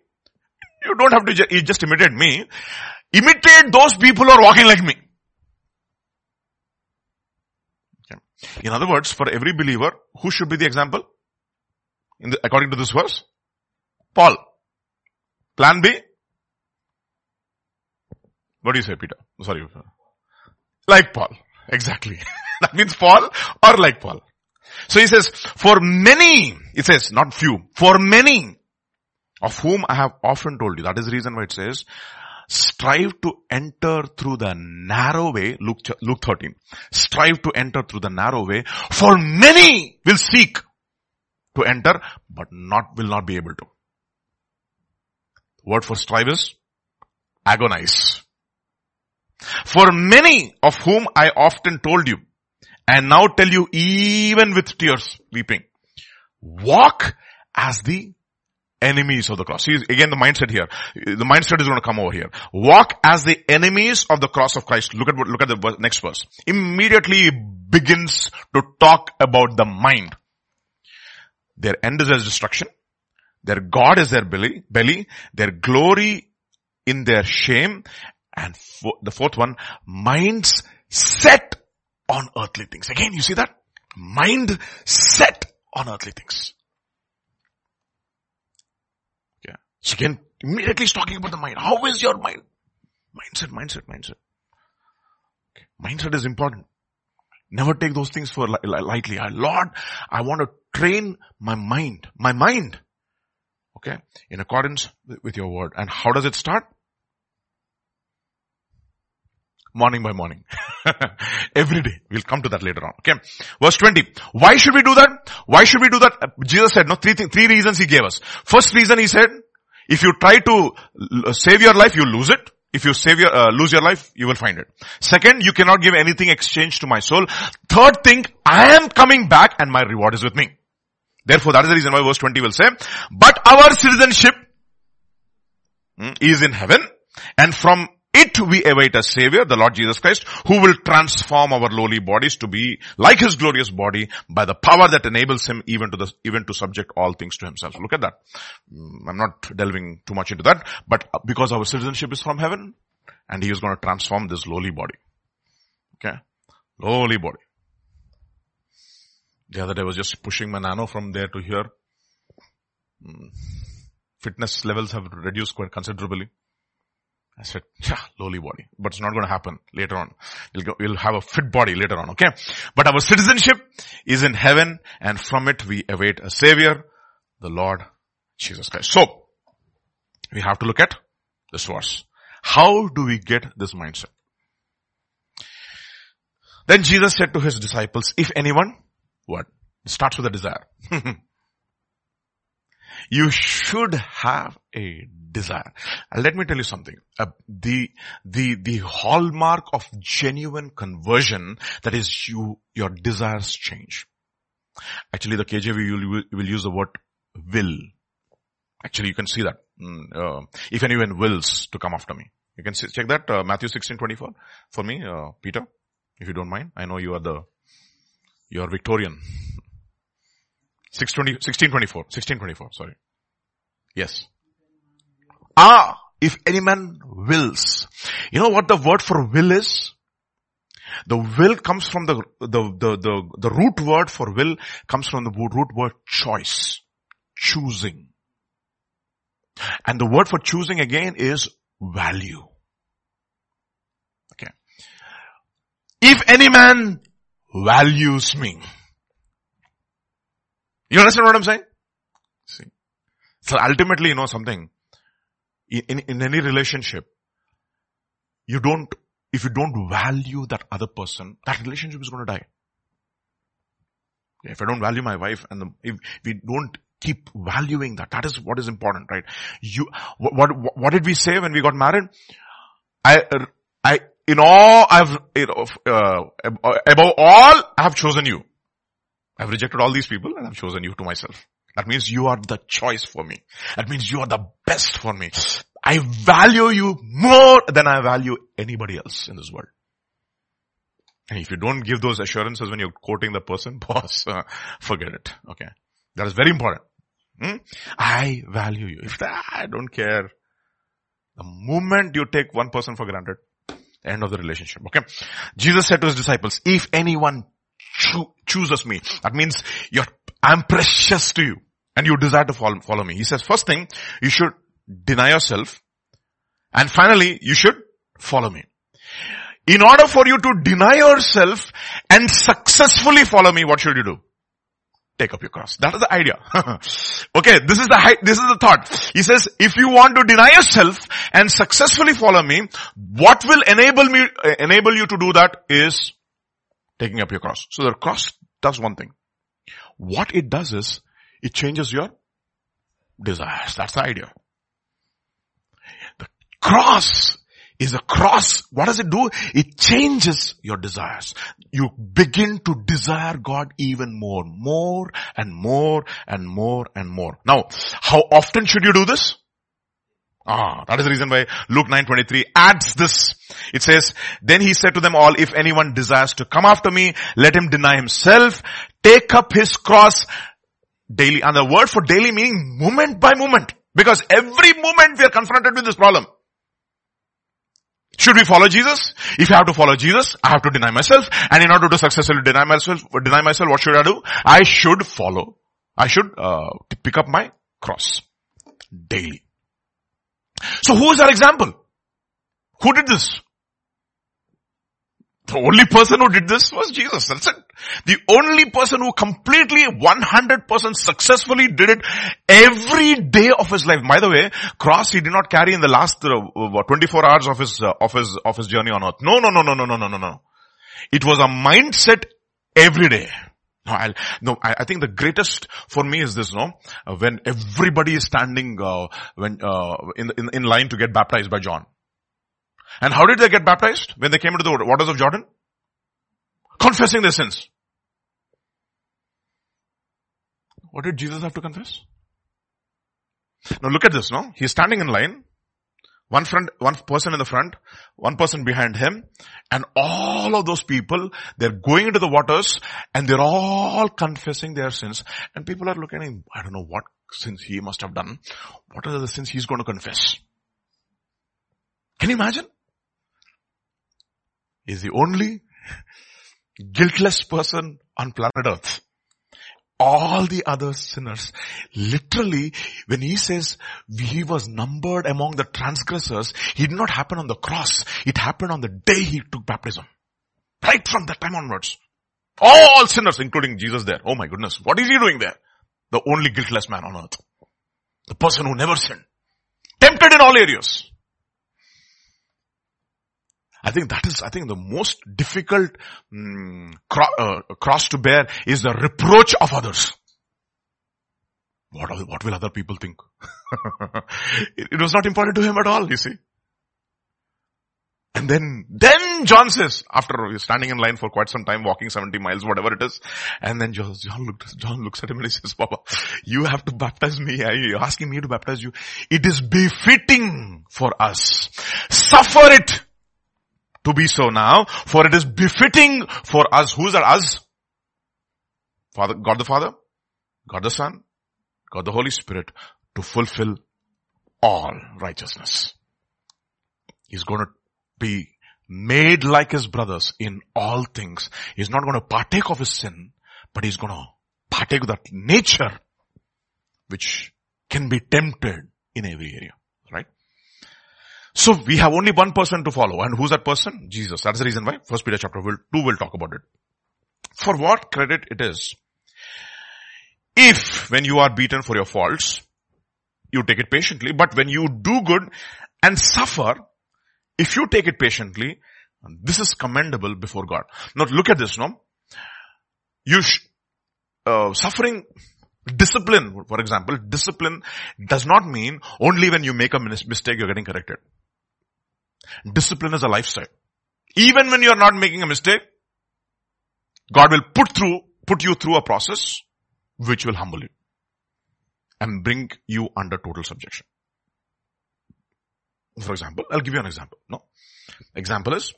You don't have to ju- just imitate me. Imitate those people who are walking like me. Okay. In other words, for every believer, who should be the example? In the, according to this verse? Paul. Plan B? What do you say, Peter? Sorry. Like Paul. *laughs* Exactly. *laughs* that means Paul or like Paul. So he says, for many, it says, not few, for many of whom I have often told you. That is the reason why it says, strive to enter through the narrow way, Luke, Luke 13. Strive to enter through the narrow way, for many will seek to enter, but not, will not be able to. Word for strive is agonize. For many of whom I often told you, and now tell you even with tears, weeping, walk as the enemies of the cross. See, again the mindset here. The mindset is going to come over here. Walk as the enemies of the cross of Christ. Look at what, look at the next verse. Immediately begins to talk about the mind. Their end is as destruction. Their God is their belly, belly. Their glory in their shame. And the fourth one, minds set on earthly things. Again, you see that? Mind set on earthly things. Yeah. So again, immediately he's talking about the mind. How is your mind? Mindset, mindset, mindset. Okay. Mindset is important. Never take those things for li- lightly. Lord, I want to train my mind, my mind. Okay. In accordance with your word. And how does it start? Morning by morning. *laughs* Every day. We'll come to that later on. Okay. Verse 20. Why should we do that? Why should we do that? Jesus said, no, three, th- three reasons he gave us. First reason he said, if you try to save your life, you lose it. If you save your, uh, lose your life, you will find it. Second, you cannot give anything exchange to my soul. Third thing, I am coming back and my reward is with me. Therefore, that is the reason why verse 20 will say, but our citizenship hmm, is in heaven and from it we await a savior, the Lord Jesus Christ, who will transform our lowly bodies to be like his glorious body by the power that enables him even to the, even to subject all things to himself. Look at that. Mm, I'm not delving too much into that, but because our citizenship is from heaven and he is going to transform this lowly body. Okay. Lowly body. The other day I was just pushing my nano from there to here. Mm, fitness levels have reduced quite considerably. I said, lowly body. But it's not going to happen later on. We'll, go, we'll have a fit body later on, okay? But our citizenship is in heaven and from it we await a savior, the Lord Jesus Christ. So, we have to look at this verse. How do we get this mindset? Then Jesus said to his disciples, if anyone, what? It starts with a desire. *laughs* you should have a desire. Let me tell you something. Uh, the, the, the hallmark of genuine conversion, that is you, your desires change. Actually the KJV will, will use the word will. Actually you can see that. Mm, uh, if anyone wills to come after me. You can see, check that, uh, Matthew 16, 24 for me, uh, Peter, if you don't mind. I know you are the, you are Victorian. 620, 1624, 1624, sorry. Yes. Ah, if any man wills. You know what the word for will is? The will comes from the, the, the, the, the root word for will comes from the root word choice. Choosing. And the word for choosing again is value. Okay. If any man values me. You understand what I'm saying? See. So ultimately, you know something, in, in, in any relationship, you don't, if you don't value that other person, that relationship is going to die. If I don't value my wife and the, if we don't keep valuing that, that is what is important, right? You, what, what, what did we say when we got married? I, I, in all, I've, you know, uh, above all, I have chosen you. I've rejected all these people and I've chosen you to myself. That means you are the choice for me. That means you are the best for me. I value you more than I value anybody else in this world. And if you don't give those assurances when you're quoting the person, *laughs* boss, uh, forget it. Okay. That is very important. Hmm? I value you. If that, I don't care. The moment you take one person for granted, end of the relationship. Okay. Jesus said to his disciples, if anyone cho- chooses me, that means you're, I'm precious to you and you desire to follow, follow me. He says, first thing, you should deny yourself and finally, you should follow me. In order for you to deny yourself and successfully follow me, what should you do? Take up your cross. That is the idea. *laughs* okay, this is the, this is the thought. He says, if you want to deny yourself and successfully follow me, what will enable me, enable you to do that is taking up your cross. So the cross does one thing. What it does is, it changes your desires. That's the idea. The cross is a cross. What does it do? It changes your desires. You begin to desire God even more, more and more and more and more. Now, how often should you do this? Ah, that is the reason why Luke 9:23 adds this. It says, then he said to them all, if anyone desires to come after me, let him deny himself, take up his cross daily. And the word for daily meaning moment by moment. Because every moment we are confronted with this problem. Should we follow Jesus? If I have to follow Jesus, I have to deny myself. And in order to successfully deny myself, deny myself, what should I do? I should follow. I should uh, pick up my cross daily. So who is our example? Who did this? The only person who did this was Jesus. That's it. The only person who completely 100% successfully did it every day of his life. By the way, cross he did not carry in the last uh, 24 hours of his, uh, of his, of his journey on earth. No, no, no, no, no, no, no, no, no. It was a mindset every day. I'll, no, I, I, think the greatest for me is this, no? Uh, when everybody is standing, uh, when, uh, in, in, in line to get baptized by John. And how did they get baptized when they came into the waters of Jordan? Confessing their sins. What did Jesus have to confess? Now look at this, no? He's standing in line. One front, one person in the front, one person behind him, and all of those people, they're going into the waters and they're all confessing their sins. And people are looking at him, I don't know what sins he must have done. What are the sins he's going to confess? Can you imagine? is the only *laughs* guiltless person on planet earth. All the other sinners, literally, when he says he was numbered among the transgressors, it did not happen on the cross. It happened on the day he took baptism. Right from that time onwards. All sinners, including Jesus there. Oh my goodness, what is he doing there? The only guiltless man on earth. The person who never sinned. Tempted in all areas. I think that is, I think the most difficult mm, cro- uh, cross to bear is the reproach of others. What, what will other people think? it, *laughs* it was not important to him at all, you see. And then, then John says, after standing in line for quite some time, walking 70 miles, whatever it is, and then John, looked, John looks at him and he says, Papa, you have to baptize me. Are you asking me to baptize you? It is befitting for us. Suffer it to be so now, for it is befitting for us. Who's are us? Father, God the Father, God the Son, God the Holy Spirit to fulfill all righteousness. He's going to be made like his brothers in all things. He's not going to partake of his sin, but he's going to partake of that nature which can be tempted in every area. So we have only one person to follow. And who's that person? Jesus. That's the reason why First Peter chapter 2 will talk about it. For what credit it is. If when you are beaten for your faults, you take it patiently, but when you do good and suffer, if you take it patiently, this is commendable before God. Now look at this, no? You, sh- uh, suffering discipline, for example, discipline does not mean only when you make a mistake you're getting corrected. Discipline is a lifestyle. Even when you're not making a mistake, God will put through, put you through a process which will humble you and bring you under total subjection. For example, I'll give you an example. No. Example is,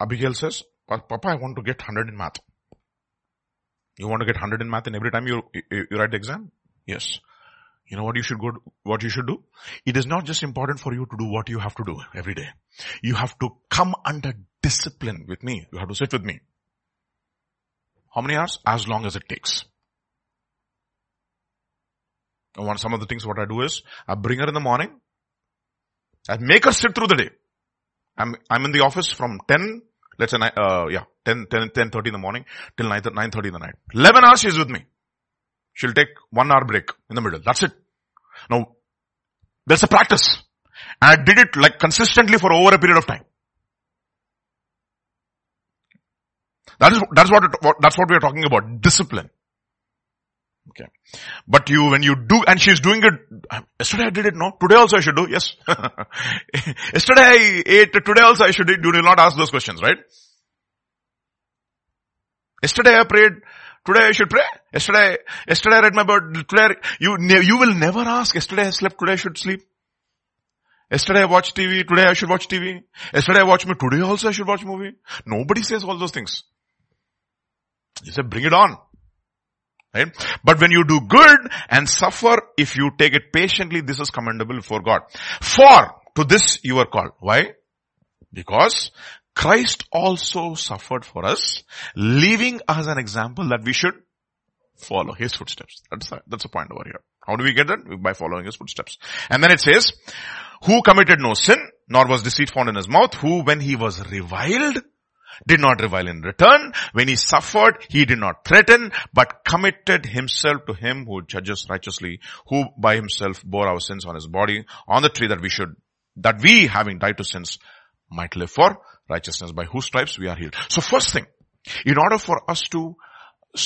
Abigail says, Papa, I want to get 100 in math. You want to get 100 in math and every time you, you, you write the exam? Yes. You know what you should go, what you should do? It is not just important for you to do what you have to do every day. You have to come under discipline with me. You have to sit with me. How many hours? As long as it takes. And one, some of the things what I do is, I bring her in the morning, I make her sit through the day. I'm, I'm in the office from 10, let's say, uh, yeah, 10, 10, 10 30 in the morning till 9, 9 30 in the night. 11 hours she's with me. She'll take one hour break in the middle. That's it. Now, there's a practice. And I did it like consistently for over a period of time. That is, that's what, that's what we are talking about. Discipline. Okay. But you, when you do, and she's doing it, um, yesterday I did it, no? Today also I should do, yes. *laughs* yesterday I ate, today also I should do, do not ask those questions, right? Yesterday I prayed, today I should pray. Yesterday, yesterday I read my Bible, today, you, you will never ask, yesterday I slept, today I should sleep. Yesterday I watched TV, today I should watch TV. Yesterday I watched me, today also I should watch movie. Nobody says all those things. He said, bring it on. Right? But when you do good and suffer, if you take it patiently, this is commendable for God. For to this you are called. Why? Because Christ also suffered for us, leaving us an example that we should follow his footsteps. That's a, that's a point over here. How do we get that? By following his footsteps. And then it says, who committed no sin, nor was deceit found in his mouth, who when he was reviled, did not revile in return. When he suffered, he did not threaten, but committed himself to him who judges righteously, who by himself bore our sins on his body on the tree that we should, that we having died to sins might live for righteousness by whose stripes we are healed. So first thing, in order for us to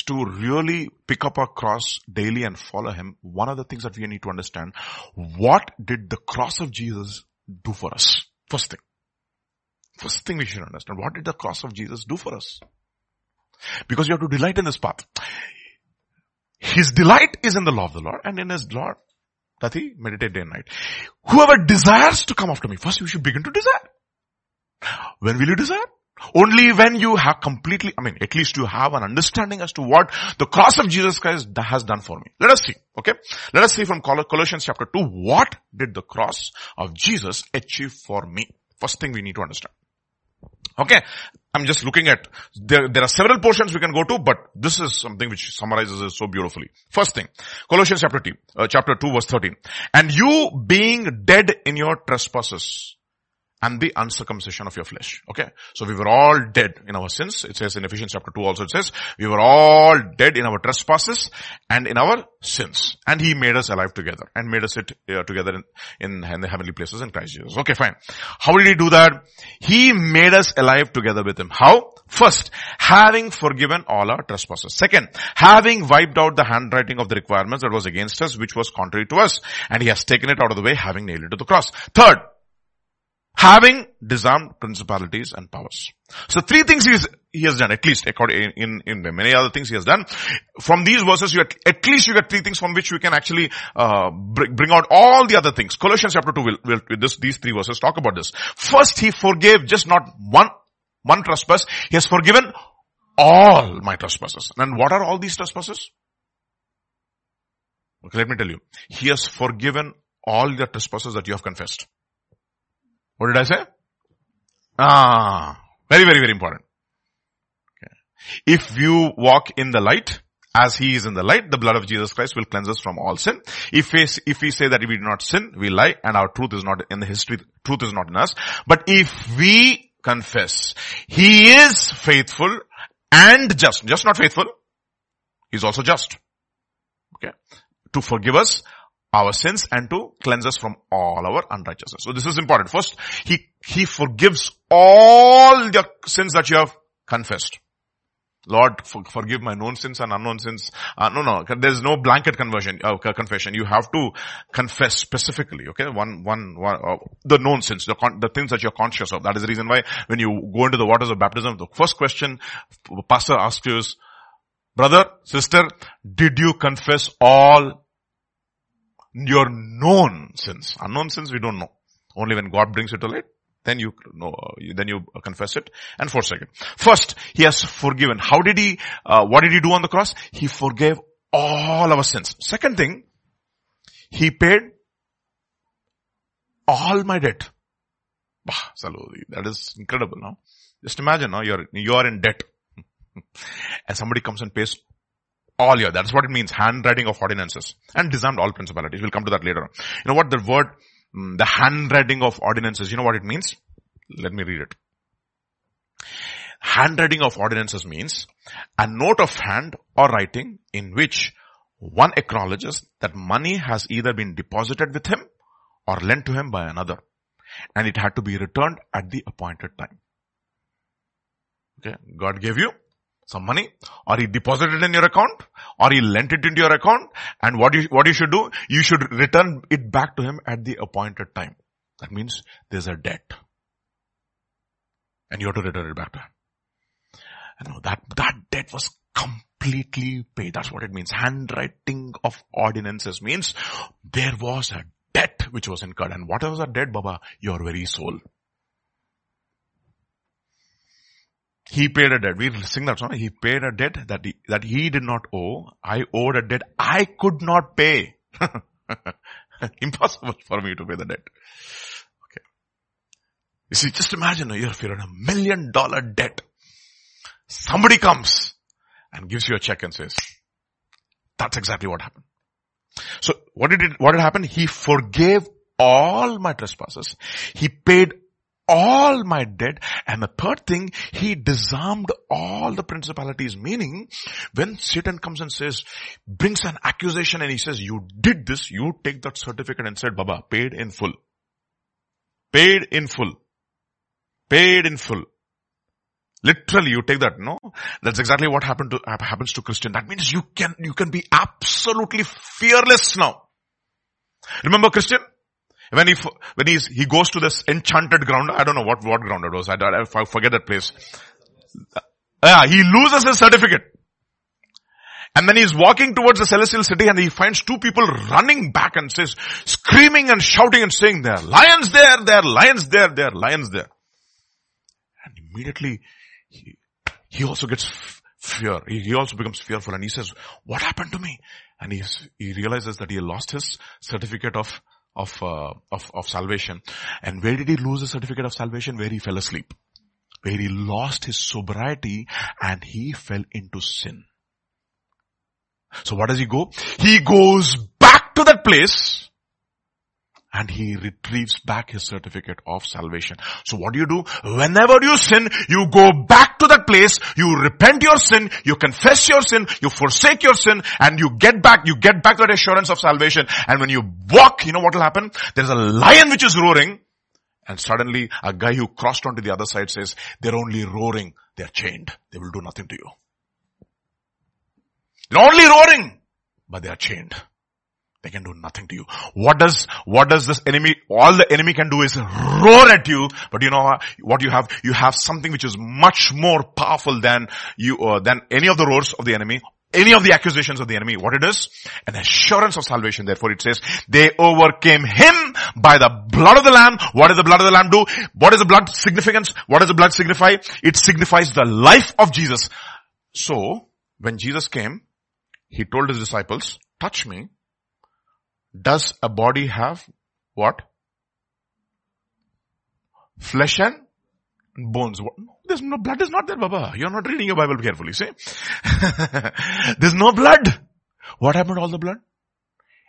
to really pick up our cross daily and follow him, one of the things that we need to understand, what did the cross of Jesus do for us? First thing. First thing we should understand, what did the cross of Jesus do for us? Because you have to delight in this path. His delight is in the law of the Lord and in his Lord that he meditate day and night. Whoever desires to come after me, first you should begin to desire. When will you desire? Only when you have completely, I mean, at least you have an understanding as to what the cross of Jesus Christ has done for me. Let us see, okay? Let us see from Colossians chapter 2, what did the cross of Jesus achieve for me? First thing we need to understand. Okay. I'm just looking at, there, there are several portions we can go to, but this is something which summarizes it so beautifully. First thing, Colossians chapter 2, uh, chapter 2 verse 13. And you being dead in your trespasses and the uncircumcision of your flesh. Okay. So we were all dead in our sins. It says in Ephesians chapter 2 also it says, we were all dead in our trespasses and in our sins. And he made us alive together and made us sit uh, together in, in, in the heavenly places in Christ Jesus. Okay, fine. How did he do that? He made us alive together with him. How? First, having forgiven all our trespasses. Second, having wiped out the handwriting of the requirements that was against us, which was contrary to us. And he has taken it out of the way, having nailed it to the cross. Third, having disarmed principalities and powers. So three things he, he has done, at least according in, in, in many other things he has done. From these verses, you at, at least you get three things from which we can actually uh, bring, bring out all the other things. Colossians chapter 2 will, will this, these three verses talk about this. First, he forgave just not one, one trespass. He has forgiven all my trespasses. And what are all these trespasses? Okay, let me tell you. He has forgiven all the trespasses that you have confessed. What did I say? Ah, very, very, very important. Okay. If you walk in the light, as he is in the light, the blood of Jesus Christ will cleanse us from all sin. If we, if we say that we do not sin, we lie and our truth is not in the history, truth is not in us. But if we confess, he is faithful and just, just not faithful, he's also just. Okay. To forgive us our sins and to cleanse us from all our unrighteousness. So this is important. First, He, He forgives all the sins that you have confessed. Lord, for, forgive my known sins and unknown sins. Uh, no, no, there's no blanket conversion, uh, confession. You have to confess specifically, okay? One, one, one uh, the known sins, the, con- the things that you're conscious of. That is the reason why when you go into the waters of baptism, the first question pastor asks you is, brother, sister, did you confess all your known sins? Unknown sins we don't know. Only when God brings it to light, then you know, then you confess it and forsake it. First, he has forgiven. How did he, uh, what did he do on the cross? He forgave all our sins. Second thing, he paid all my debt. Bah, saludi. That is incredible, no? Just imagine, no? You're, you are in debt. *laughs* and somebody comes and pays all year. That's what it means, handwriting of ordinances and disarmed all principalities. We'll come to that later. You know what the word Mm, the handwriting of ordinances. You know what it means? Let me read it. Handwriting of ordinances means a note of hand or writing in which one acknowledges that money has either been deposited with him or lent to him by another and it had to be returned at the appointed time. Okay. God gave you some money or he deposited in your account or he lent it into your account and what you, what you should do, you should return it back to him at the appointed time. That means there's a debt. And you have to return it back to him. And now that, that debt was completely paid. That's what it means. Handwriting of ordinances means there was a debt which was incurred. And what was that debt, Baba? Your very soul. He paid a debt. We sing that song. He paid a debt that he, that he did not owe. I owed a debt I could not pay. *laughs* Impossible for me to pay the debt. Okay. You see, just imagine if you're in a million dollar debt. Somebody comes and gives you a check and says, that's exactly what happened. So what did it, what did happen? He forgave all my trespasses. He paid all my debt. And the third thing, he disarmed all the principalities. Meaning, when Satan comes and says, brings an accusation and he says, you did this, you take that certificate and said, Baba, paid in full. Paid in full. Paid in full. Literally, you take that, no? That's exactly what happened to, happens to Christian. That means you can, you can be absolutely fearless now. Remember Christian? When he, when he's, he goes to this enchanted ground, I don't know what, what ground it was. I, I forget that place. Uh, yeah, he loses his certificate. And then he's walking towards the celestial city and he finds two people running back and says, screaming and shouting and saying, there are lions there, there are lions there, there are lions there. And immediately he, he also gets fear. He, he also becomes fearful and he says, what happened to me? And he, he realizes that he lost his certificate of of, uh, of, of salvation. And where did he lose the certificate of salvation? Where he fell asleep. Where he lost his sobriety and he fell into sin. So what does he go? He goes back to that place and he retrieves back his certificate of salvation. So what do you do? Whenever you sin, you go back to that place, you repent your sin, you confess your sin, you forsake your sin, and you get back, you get back that assurance of salvation. And when you walk, you know what will happen? There's a lion which is roaring, and suddenly a guy who crossed onto the other side says, they're only roaring, they're chained, they will do nothing to you. They're only roaring, but they are chained. They can do nothing to you. What does, what does this enemy, all the enemy can do is roar at you, but you know what you have? You have something which is much more powerful than you, uh, than any of the roars of the enemy, any of the accusations of the enemy. What it is? An assurance of salvation. Therefore it says, they overcame him by the blood of the lamb. What does the blood of the lamb do? What is the blood significance? What does the blood signify? It signifies the life of Jesus. So, when Jesus came, he told his disciples, touch me does a body have what? Flesh and bones. What there's no blood is not there, Baba. You're not reading your Bible carefully, see? *laughs* There's no blood. What happened to all the blood?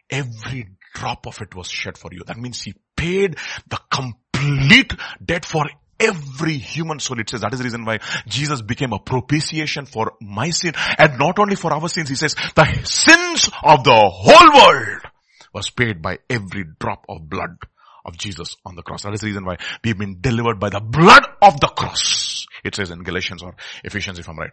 Every drop of it was shed for you. That means he paid the complete debt for every human soul. It says that is the reason why Jesus became a propitiation for my sin and not only for our sins. He says the sins of the whole world was paid by every drop of blood of Jesus on the cross. That is the reason why we've been delivered by the blood of the cross. It says in Galatians or Ephesians if I'm right.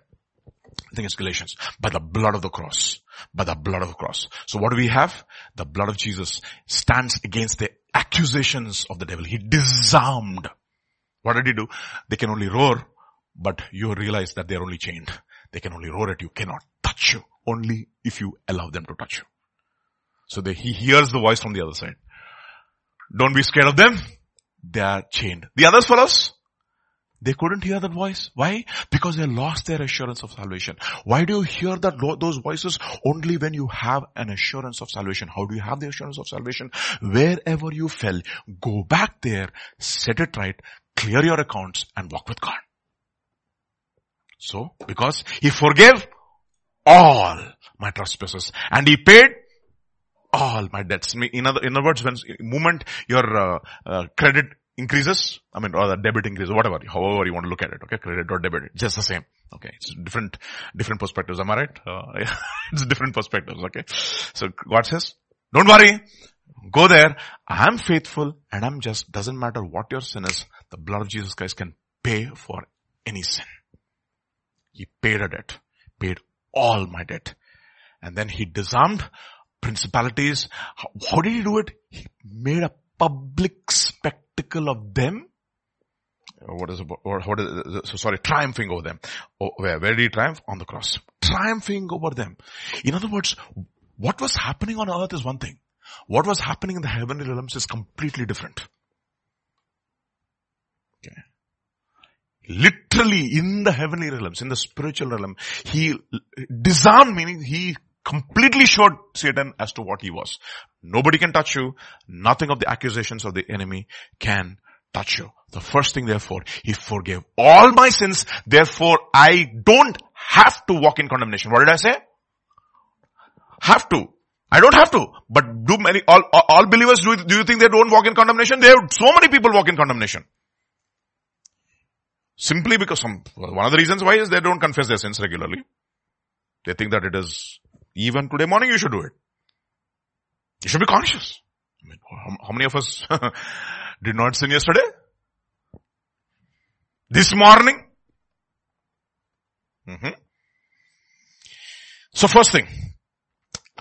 I think it's Galatians. By the blood of the cross. By the blood of the cross. So what do we have? The blood of Jesus stands against the accusations of the devil. He disarmed. What did he do? They can only roar, but you realize that they're only chained. They can only roar at you, cannot touch you, only if you allow them to touch you. So he hears the voice from the other side. Don't be scared of them. They are chained. The others fellows, they couldn't hear that voice. Why? Because they lost their assurance of salvation. Why do you hear that those voices? Only when you have an assurance of salvation. How do you have the assurance of salvation? Wherever you fell, go back there, set it right, clear your accounts and walk with God. So, because He forgave all my trespasses and He paid all my debts. In other, in other words, when moment your uh, uh, credit increases, I mean, or the debit increases, whatever, however you want to look at it, okay, credit or debit, just the same. Okay, it's different, different perspectives, am I right? Uh, *laughs* it's different perspectives, okay. So God says, don't worry, go there, I'm faithful and I'm just, doesn't matter what your sin is, the blood of Jesus Christ can pay for any sin. He paid a debt, paid all my debt. And then he disarmed principalities. How, how did he do it? He made a public spectacle of them. Uh, what is, or what is, uh, uh, so sorry, triumphing over them. Oh, where, where did he triumph? On the cross. Triumphing over them. In other words, what was happening on earth is one thing. What was happening in the heavenly realms is completely different. Okay. Literally in the heavenly realms, in the spiritual realm, he disarmed meaning he completely showed Satan as to what he was. Nobody can touch you. Nothing of the accusations of the enemy can touch you. The first thing therefore, he forgave all my sins. Therefore, I don't have to walk in condemnation. What did I say? Have to. I don't have to. But do many, all, all believers, do, do you think they don't walk in condemnation? They have, so many people walk in condemnation. Simply because some, one of the reasons why is they don't confess their sins regularly. They think that it is even today morning you should do it. You should be conscious. I mean, how, how many of us *laughs* did not sin yesterday? This morning? Mm-hmm. So first thing,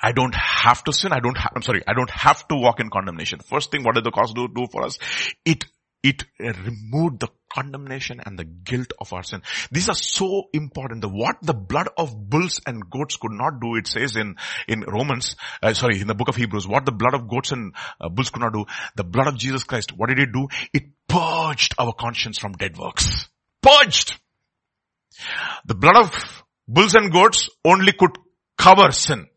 I don't have to sin. I don't have, I'm sorry, I don't have to walk in condemnation. First thing, what did the cross do, do for us? It it removed the condemnation and the guilt of our sin. These are so important. The what the blood of bulls and goats could not do, it says in, in Romans, uh, sorry, in the book of Hebrews, what the blood of goats and uh, bulls could not do, the blood of Jesus Christ, what did it do? It purged our conscience from dead works. Purged! The blood of bulls and goats only could cover sin.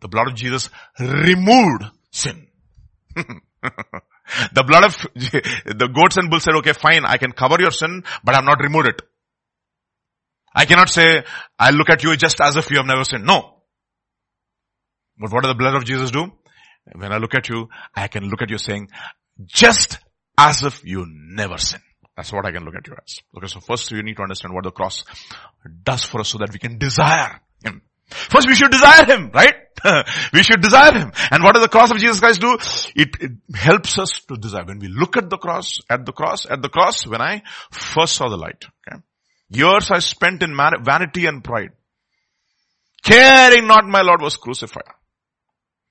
The blood of Jesus removed sin. *laughs* The blood of *laughs* the goats and bulls said, okay, fine, I can cover your sin, but I've not removed it. I cannot say, I look at you just as if you have never sinned. No. But what does the blood of Jesus do? When I look at you, I can look at you saying, just as if you never sin. That's what I can look at you as. Okay, so first you need to understand what the cross does for us so that we can desire Him. First we should desire Him, right? *laughs* we should desire Him. And what does the cross of Jesus Christ do? It, it, helps us to desire. When we look at the cross, at the cross, at the cross, when I first saw the light, okay? Years I spent in vanity and pride. Caring not my Lord was crucified.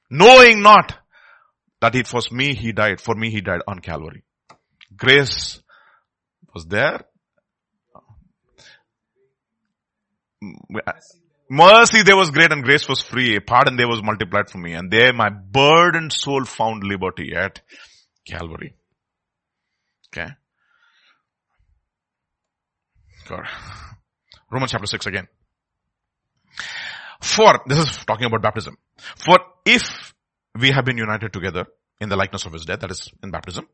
Knowing not that it was me He died, for me He died on Calvary. Grace was there. Mm, uh, Mercy there was great and grace was free. Pardon there was multiplied for me. And there my burdened soul found liberty at Calvary. Okay. God. Romans chapter 6 again. For, this is talking about baptism. For if we have been united together in the likeness of his death, that is in baptism,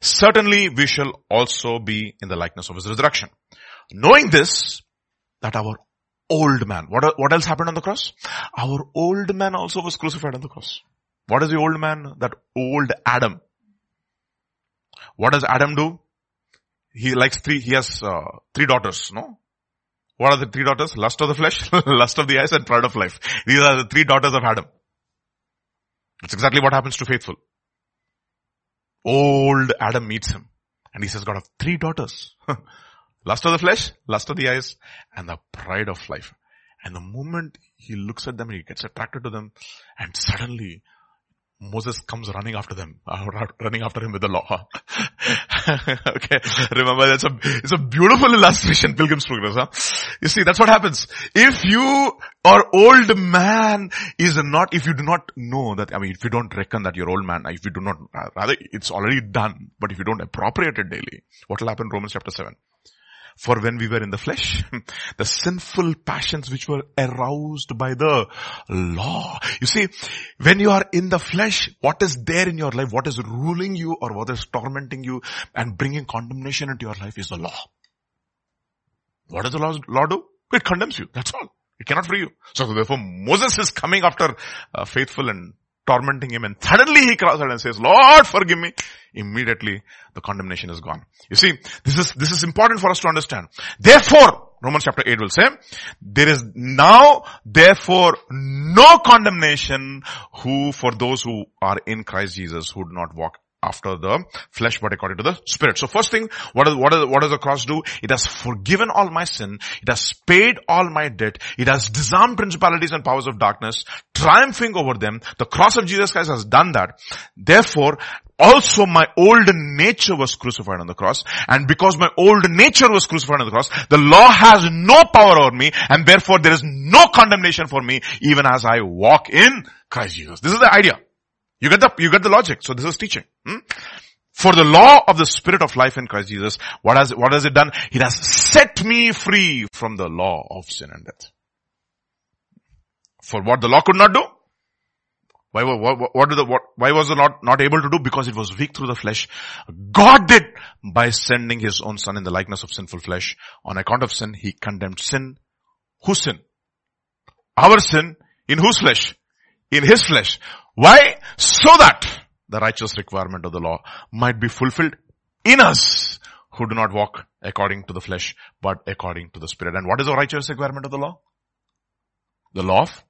certainly we shall also be in the likeness of his resurrection. Knowing this, that our old man. What, what else happened on the cross? Our old man also was crucified on the cross. What is the old man? That old Adam. What does Adam do? He likes three, he has uh, three daughters, no? What are the three daughters? Lust of the flesh, *laughs* lust of the eyes and pride of life. These are the three daughters of Adam. That's exactly what happens to faithful. Old Adam meets him and he says, God have three daughters. *laughs* lust of the flesh, lust of the eyes, and the pride of life. And the moment he looks at them, he gets attracted to them, and suddenly Moses comes running after them, *laughs* running after him with the law. *laughs* okay, remember that's a, it's a beautiful illustration, Pilgrim's Progress, huh? You see, that's what happens. If you or old man is not, if you do not know that, I mean, if you don't reckon that you're old man, if you do not, rather, it's already done, but if you don't appropriate it daily, what will happen Romans chapter 7? For when we were in the flesh, *laughs* the sinful passions which were aroused by the law. You see, when you are in the flesh, what is there in your life, what is ruling you or what is tormenting you and bringing condemnation into your life is the law. What does the law, law do? It condemns you. That's all. It cannot free you. So therefore Moses is coming after uh, faithful and tormenting him and suddenly he cries out and says, Lord forgive me. Immediately the condemnation is gone. You see, this is, this is important for us to understand. Therefore, Romans chapter 8 will say, there is now therefore no condemnation who for those who are in Christ Jesus who do not walk after the flesh but according to the spirit. So first thing, what, does what, what does the cross do? It has forgiven all my sin. It has paid all my debt. It has disarmed principalities and powers of darkness, triumphing over them. The cross of Jesus Christ has done that. Therefore, also my old nature was crucified on the cross and because my old nature was crucified on the cross, the law has no power over me and therefore there is no condemnation for me even as I walk in Christ Jesus. This is the idea. You get the, you get the logic. So this is teaching. Hmm? For the law of the spirit of life in Christ Jesus, what has, what has it done? It has set me free from the law of sin and death. For what the law could not do? Why, what, what the, what, why was the law not able to do? Because it was weak through the flesh. God did by sending his own son in the likeness of sinful flesh. On account of sin, he condemned sin. Whose sin? Our sin. In whose flesh? In his flesh. Why? So that the righteous requirement of the law might be fulfilled in us who do not walk according to the flesh, but according to the spirit. And what is the righteous requirement of the law? The law of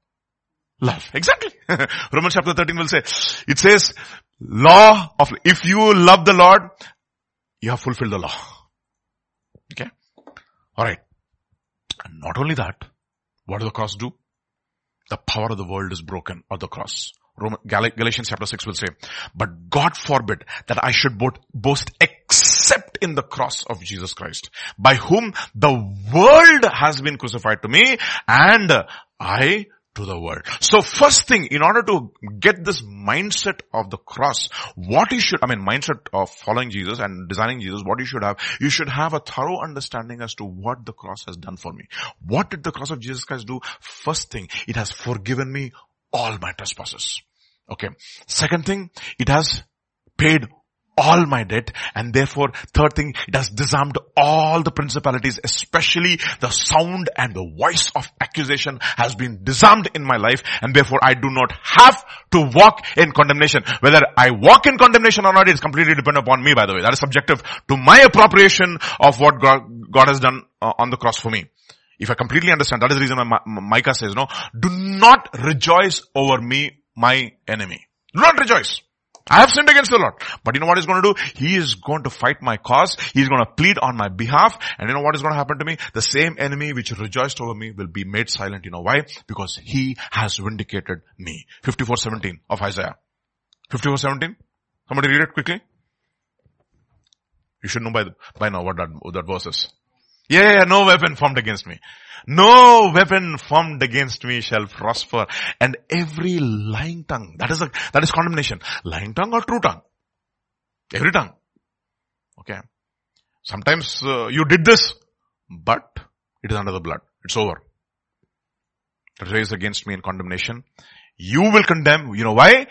love. Exactly. *laughs* Romans chapter 13 will say, it says, law of, if you love the Lord, you have fulfilled the law. Okay. Alright. And not only that, what does the cross do? The power of the world is broken on the cross. Galatians chapter 6 will say, but God forbid that I should boast except in the cross of Jesus Christ, by whom the world has been crucified to me and I to the world. So first thing, in order to get this mindset of the cross, what you should, I mean mindset of following Jesus and designing Jesus, what you should have, you should have a thorough understanding as to what the cross has done for me. What did the cross of Jesus Christ do? First thing, it has forgiven me all my trespasses. Okay. Second thing, it has paid all my debt and therefore third thing it has disarmed all the principalities especially the sound and the voice of accusation has been disarmed in my life and therefore I do not have to walk in condemnation whether I walk in condemnation or not is completely dependent upon me by the way that is subjective to my appropriation of what God, God has done uh, on the cross for me if I completely understand, that is the reason why Micah says, no, do not rejoice over me, my enemy. Do not rejoice. I have sinned against the Lord. But you know what he's going to do? He is going to fight my cause. He's going to plead on my behalf. And you know what is going to happen to me? The same enemy which rejoiced over me will be made silent. You know why? Because he has vindicated me. 54:17 of Isaiah. 54:17. Somebody read it quickly. You should know by, by now what that, what that verse is. Yeah, yeah, no weapon formed against me. No weapon formed against me shall prosper. And every lying tongue, that is a, that is condemnation. Lying tongue or true tongue? Every tongue. Okay. Sometimes uh, you did this, but it is under the blood. It's over. Raised against me in condemnation. You will condemn. You know why?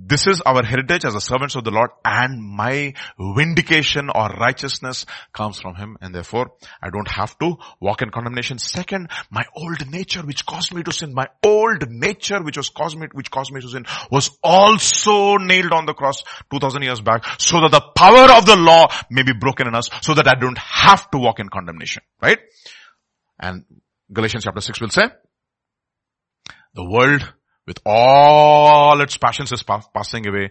This is our heritage as the servants of the Lord and my vindication or righteousness comes from Him and therefore I don't have to walk in condemnation. Second, my old nature which caused me to sin, my old nature which was caused me, which caused me to sin was also nailed on the cross 2000 years back so that the power of the law may be broken in us so that I don't have to walk in condemnation. Right? And Galatians chapter 6 will say, the world with all its passions is pa- passing away,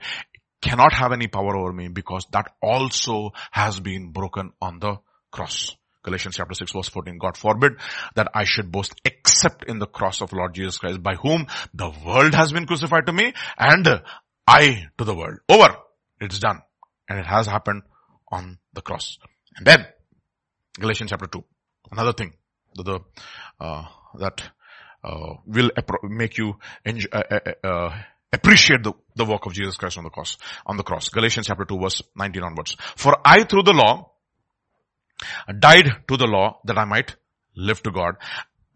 cannot have any power over me because that also has been broken on the cross. Galatians chapter 6 verse 14. God forbid that I should boast except in the cross of Lord Jesus Christ by whom the world has been crucified to me and I to the world. Over. It's done. And it has happened on the cross. And then Galatians chapter 2. Another thing that, the, uh, that uh, will make you enjoy, uh, uh, uh, appreciate the, the work of Jesus Christ on the cross. On the cross. Galatians chapter 2 verse 19 onwards. For I through the law died to the law that I might live to God.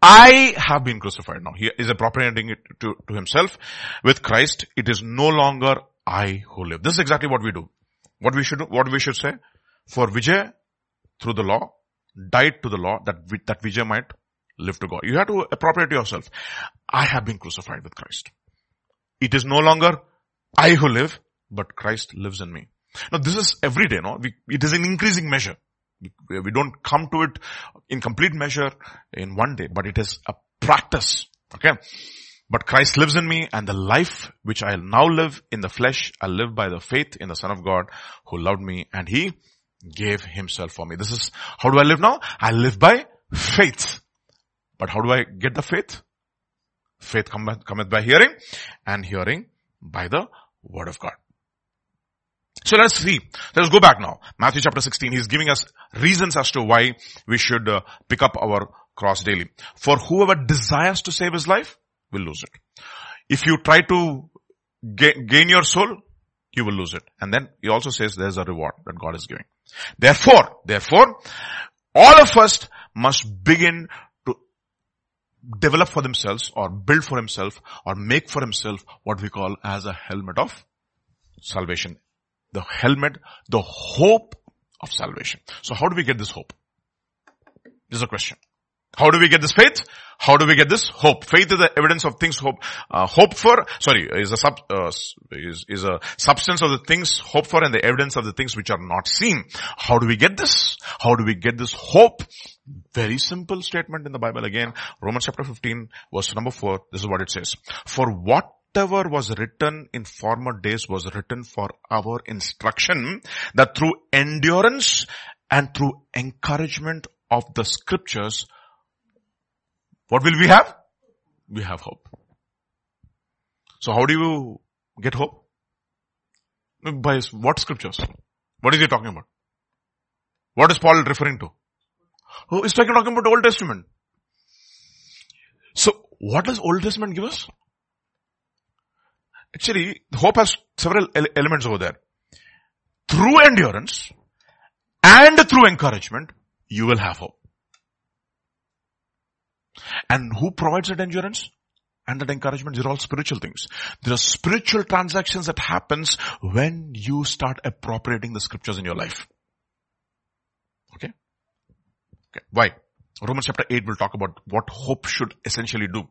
I have been crucified now. He is appropriating it to, to himself. With Christ, it is no longer I who live. This is exactly what we do. What we should do, what we should say. For Vijay, through the law, died to the law that, that Vijay might live to God. You have to appropriate yourself. I have been crucified with Christ. It is no longer I who live, but Christ lives in me. Now this is every day, no? We, it is an increasing measure. We, we don't come to it in complete measure in one day, but it is a practice. Okay. But Christ lives in me and the life which I now live in the flesh, I live by the faith in the Son of God who loved me and He gave Himself for me. This is, how do I live now? I live by faith. But how do I get the faith? Faith cometh, cometh by hearing and hearing by the word of God. So let's see. Let's go back now. Matthew chapter 16. He's giving us reasons as to why we should uh, pick up our cross daily. For whoever desires to save his life will lose it. If you try to ga- gain your soul, you will lose it. And then he also says there's a reward that God is giving. Therefore, therefore, all of us must begin develop for themselves or build for himself or make for himself what we call as a helmet of salvation the helmet, the hope of salvation. So how do we get this hope? This is a question. How do we get this faith? How do we get this hope? Faith is the evidence of things hope, uh, hope for, sorry, is a sub, uh, is, is a substance of the things hoped for and the evidence of the things which are not seen. How do we get this? How do we get this hope? Very simple statement in the Bible again. Romans chapter 15 verse number 4. This is what it says. For what whatever was written in former days was written for our instruction that through endurance and through encouragement of the scriptures, what will we have? We have hope. So how do you get hope? By what scriptures? What is he talking about? What is Paul referring to? Oh, he's talking, talking about Old Testament. So what does Old Testament give us? Actually, hope has several elements over there. Through endurance and through encouragement, you will have hope. And who provides that endurance? And that encouragement, these are all spiritual things. There are spiritual transactions that happens when you start appropriating the scriptures in your life. Okay? Okay. Why? Romans chapter 8 will talk about what hope should essentially do.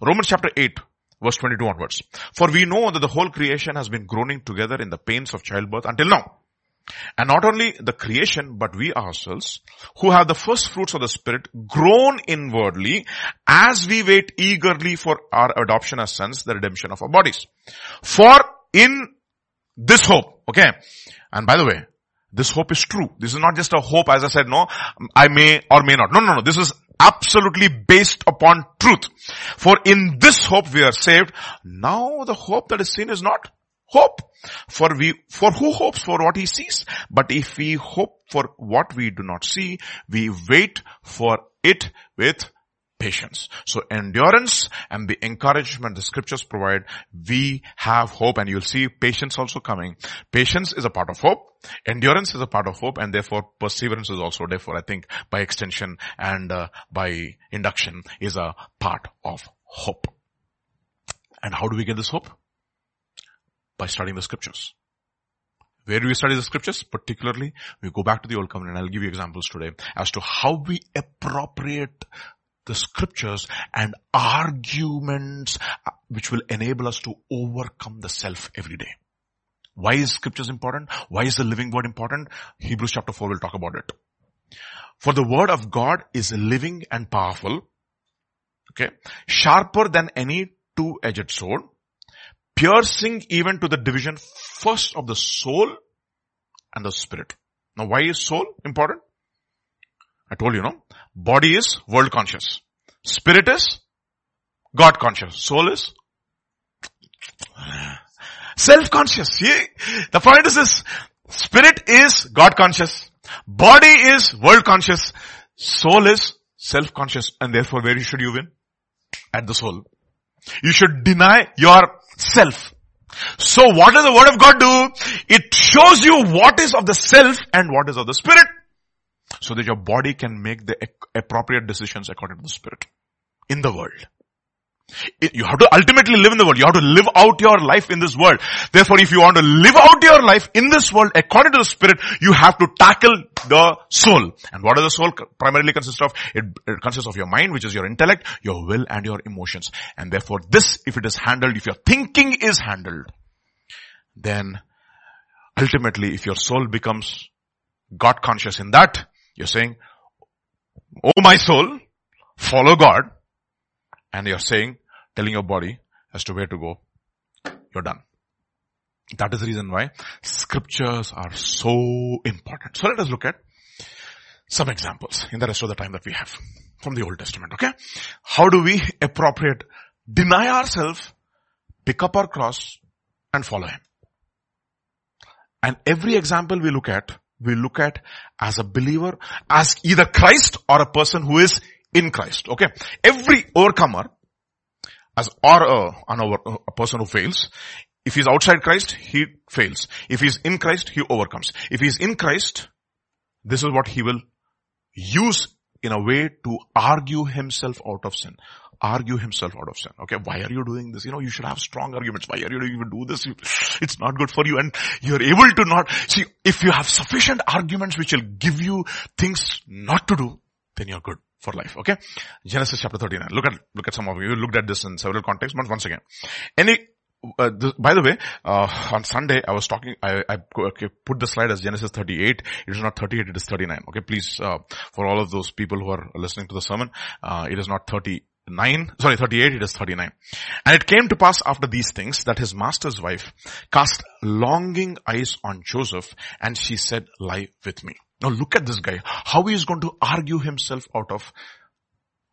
Romans chapter 8 Verse 22 onwards. For we know that the whole creation has been groaning together in the pains of childbirth until now. And not only the creation, but we ourselves, who have the first fruits of the Spirit, groan inwardly as we wait eagerly for our adoption as sons, the redemption of our bodies. For in this hope, okay, and by the way, this hope is true. This is not just a hope, as I said, no, I may or may not. No, no, no. This is absolutely based upon truth. For in this hope we are saved. Now the hope that is seen is not hope. For we, for who hopes for what he sees? But if we hope for what we do not see, we wait for it with patience. So endurance and the encouragement the scriptures provide, we have hope and you'll see patience also coming. Patience is a part of hope. Endurance is a part of hope and therefore perseverance is also therefore I think by extension and uh, by induction is a part of hope. And how do we get this hope? By studying the scriptures. Where do we study the scriptures? Particularly, we go back to the old covenant. I'll give you examples today as to how we appropriate the scriptures and arguments uh, which will enable us to overcome the self every day. Why is scriptures important? Why is the living word important? Hebrews chapter 4 will talk about it. For the word of God is living and powerful. Okay. Sharper than any two-edged sword, piercing even to the division first of the soul and the spirit. Now why is soul important? I told you, no? Body is world conscious. Spirit is God conscious. Soul is self-conscious. See, The point is this, spirit is God conscious. Body is world conscious. Soul is self-conscious and therefore where should you win? At the soul. You should deny yourself. So what does the word of God do? It shows you what is of the self and what is of the spirit. So that your body can make the appropriate decisions according to the spirit. In the world. You have to ultimately live in the world. You have to live out your life in this world. Therefore, if you want to live out your life in this world according to the Spirit, you have to tackle the soul. And what does the soul primarily consist of? It, it consists of your mind, which is your intellect, your will, and your emotions. And therefore, this, if it is handled, if your thinking is handled, then ultimately, if your soul becomes God conscious in that, you're saying, Oh my soul, follow God and you're saying, telling your body as to where to go, you're done. That is the reason why scriptures are so important. So let us look at some examples in the rest of the time that we have from the Old Testament, okay? How do we appropriate, deny ourselves, pick up our cross and follow Him? And every example we look at, we look at as a believer, as either Christ or a person who is in Christ. Okay. Every overcomer as or a, uh, an over, uh, a person who fails, if he's outside Christ, he fails. If he's in Christ, he overcomes. If he's in Christ, this is what he will use in a way to argue himself out of sin. Argue himself out of sin. Okay, why are you doing this? You know, you should have strong arguments. Why are you even do this? It's not good for you and you're able to not, see, if you have sufficient arguments which will give you things not to do, then you're good for life. Okay. Genesis chapter 39. Look at, look at some of you. You looked at this in several contexts, but once again, any, uh, by the way, uh, on Sunday I was talking, I, I okay, put the slide as Genesis 38. It is not 38, it is 39. Okay, please, uh, for all of those people who are listening to the sermon, uh, it is not 39, sorry, 38, it is 39. And it came to pass after these things that his master's wife cast longing eyes on Joseph and she said, lie with me. Now look at this guy. How he is going to argue himself out of,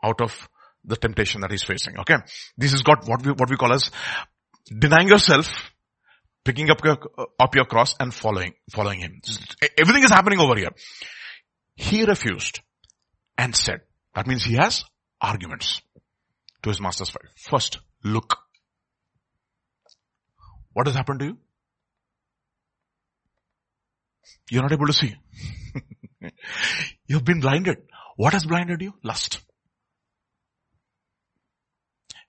out of the temptation that he's facing. Okay. This is got what we, what we call as denying yourself, picking up your, up your cross and following, following him. Everything is happening over here. He refused and said, that means he has arguments to his master's wife. First, look. What has happened to you? You're not able to see. You've been blinded. What has blinded you? Lust.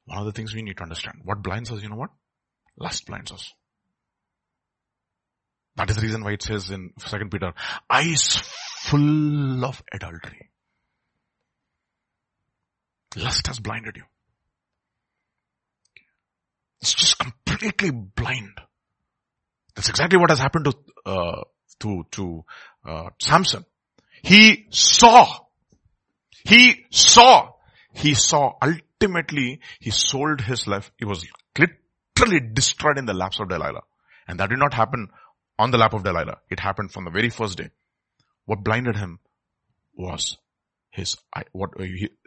One of the things we need to understand. What blinds us, you know what? Lust blinds us. That is the reason why it says in 2 Peter, eyes full of adultery. Lust has blinded you. It's just completely blind. That's exactly what has happened to, uh, to, to, uh, Samson. He saw. He saw. He saw. Ultimately, he sold his life. He was literally destroyed in the laps of Delilah. And that did not happen on the lap of Delilah. It happened from the very first day. What blinded him was his, what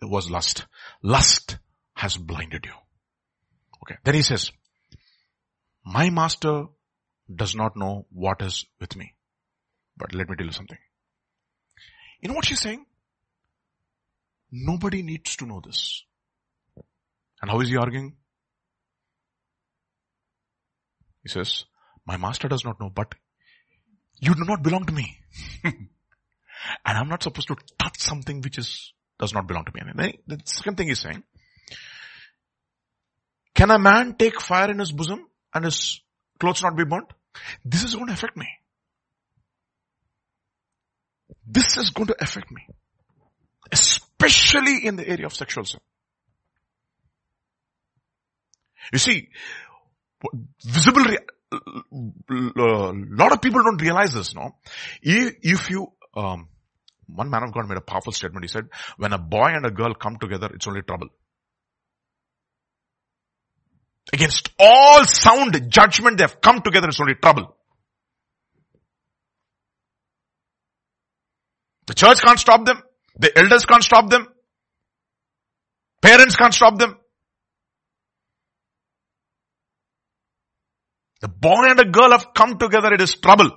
was lust. Lust has blinded you. Okay. Then he says, my master does not know what is with me. But let me tell you something. You know what she's saying? Nobody needs to know this. And how is he arguing? He says, my master does not know, but you do not belong to me. *laughs* and I'm not supposed to touch something which is, does not belong to me. And the second thing he's saying, can a man take fire in his bosom and his clothes not be burnt? This is going to affect me. This is going to affect me. Especially in the area of sexual sin. You see, visible, a lot of people don't realize this, no? If you, um, one man of God made a powerful statement. He said, when a boy and a girl come together, it's only trouble. Against all sound judgment, they have come together. It's only trouble. The church can't stop them. The elders can't stop them. Parents can't stop them. The boy and the girl have come together. It is trouble.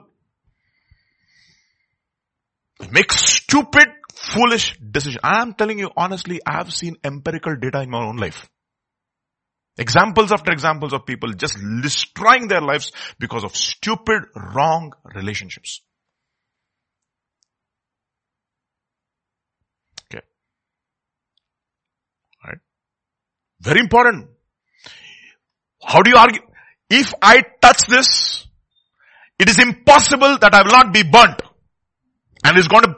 They Make stupid, foolish decisions. I am telling you honestly, I have seen empirical data in my own life. Examples after examples of people just destroying their lives because of stupid, wrong relationships. Okay. Right. Very important. How do you argue? If I touch this, it is impossible that I will not be burnt. And it's going to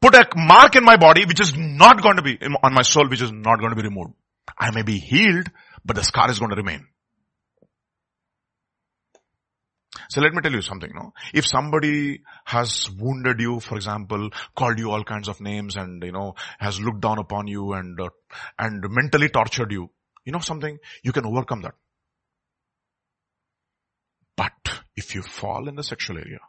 put a mark in my body which is not going to be, on my soul which is not going to be removed. I may be healed, but the scar is going to remain. So let me tell you something, no? If somebody has wounded you, for example, called you all kinds of names and, you know, has looked down upon you and, uh, and mentally tortured you, you know something? You can overcome that. But if you fall in the sexual area,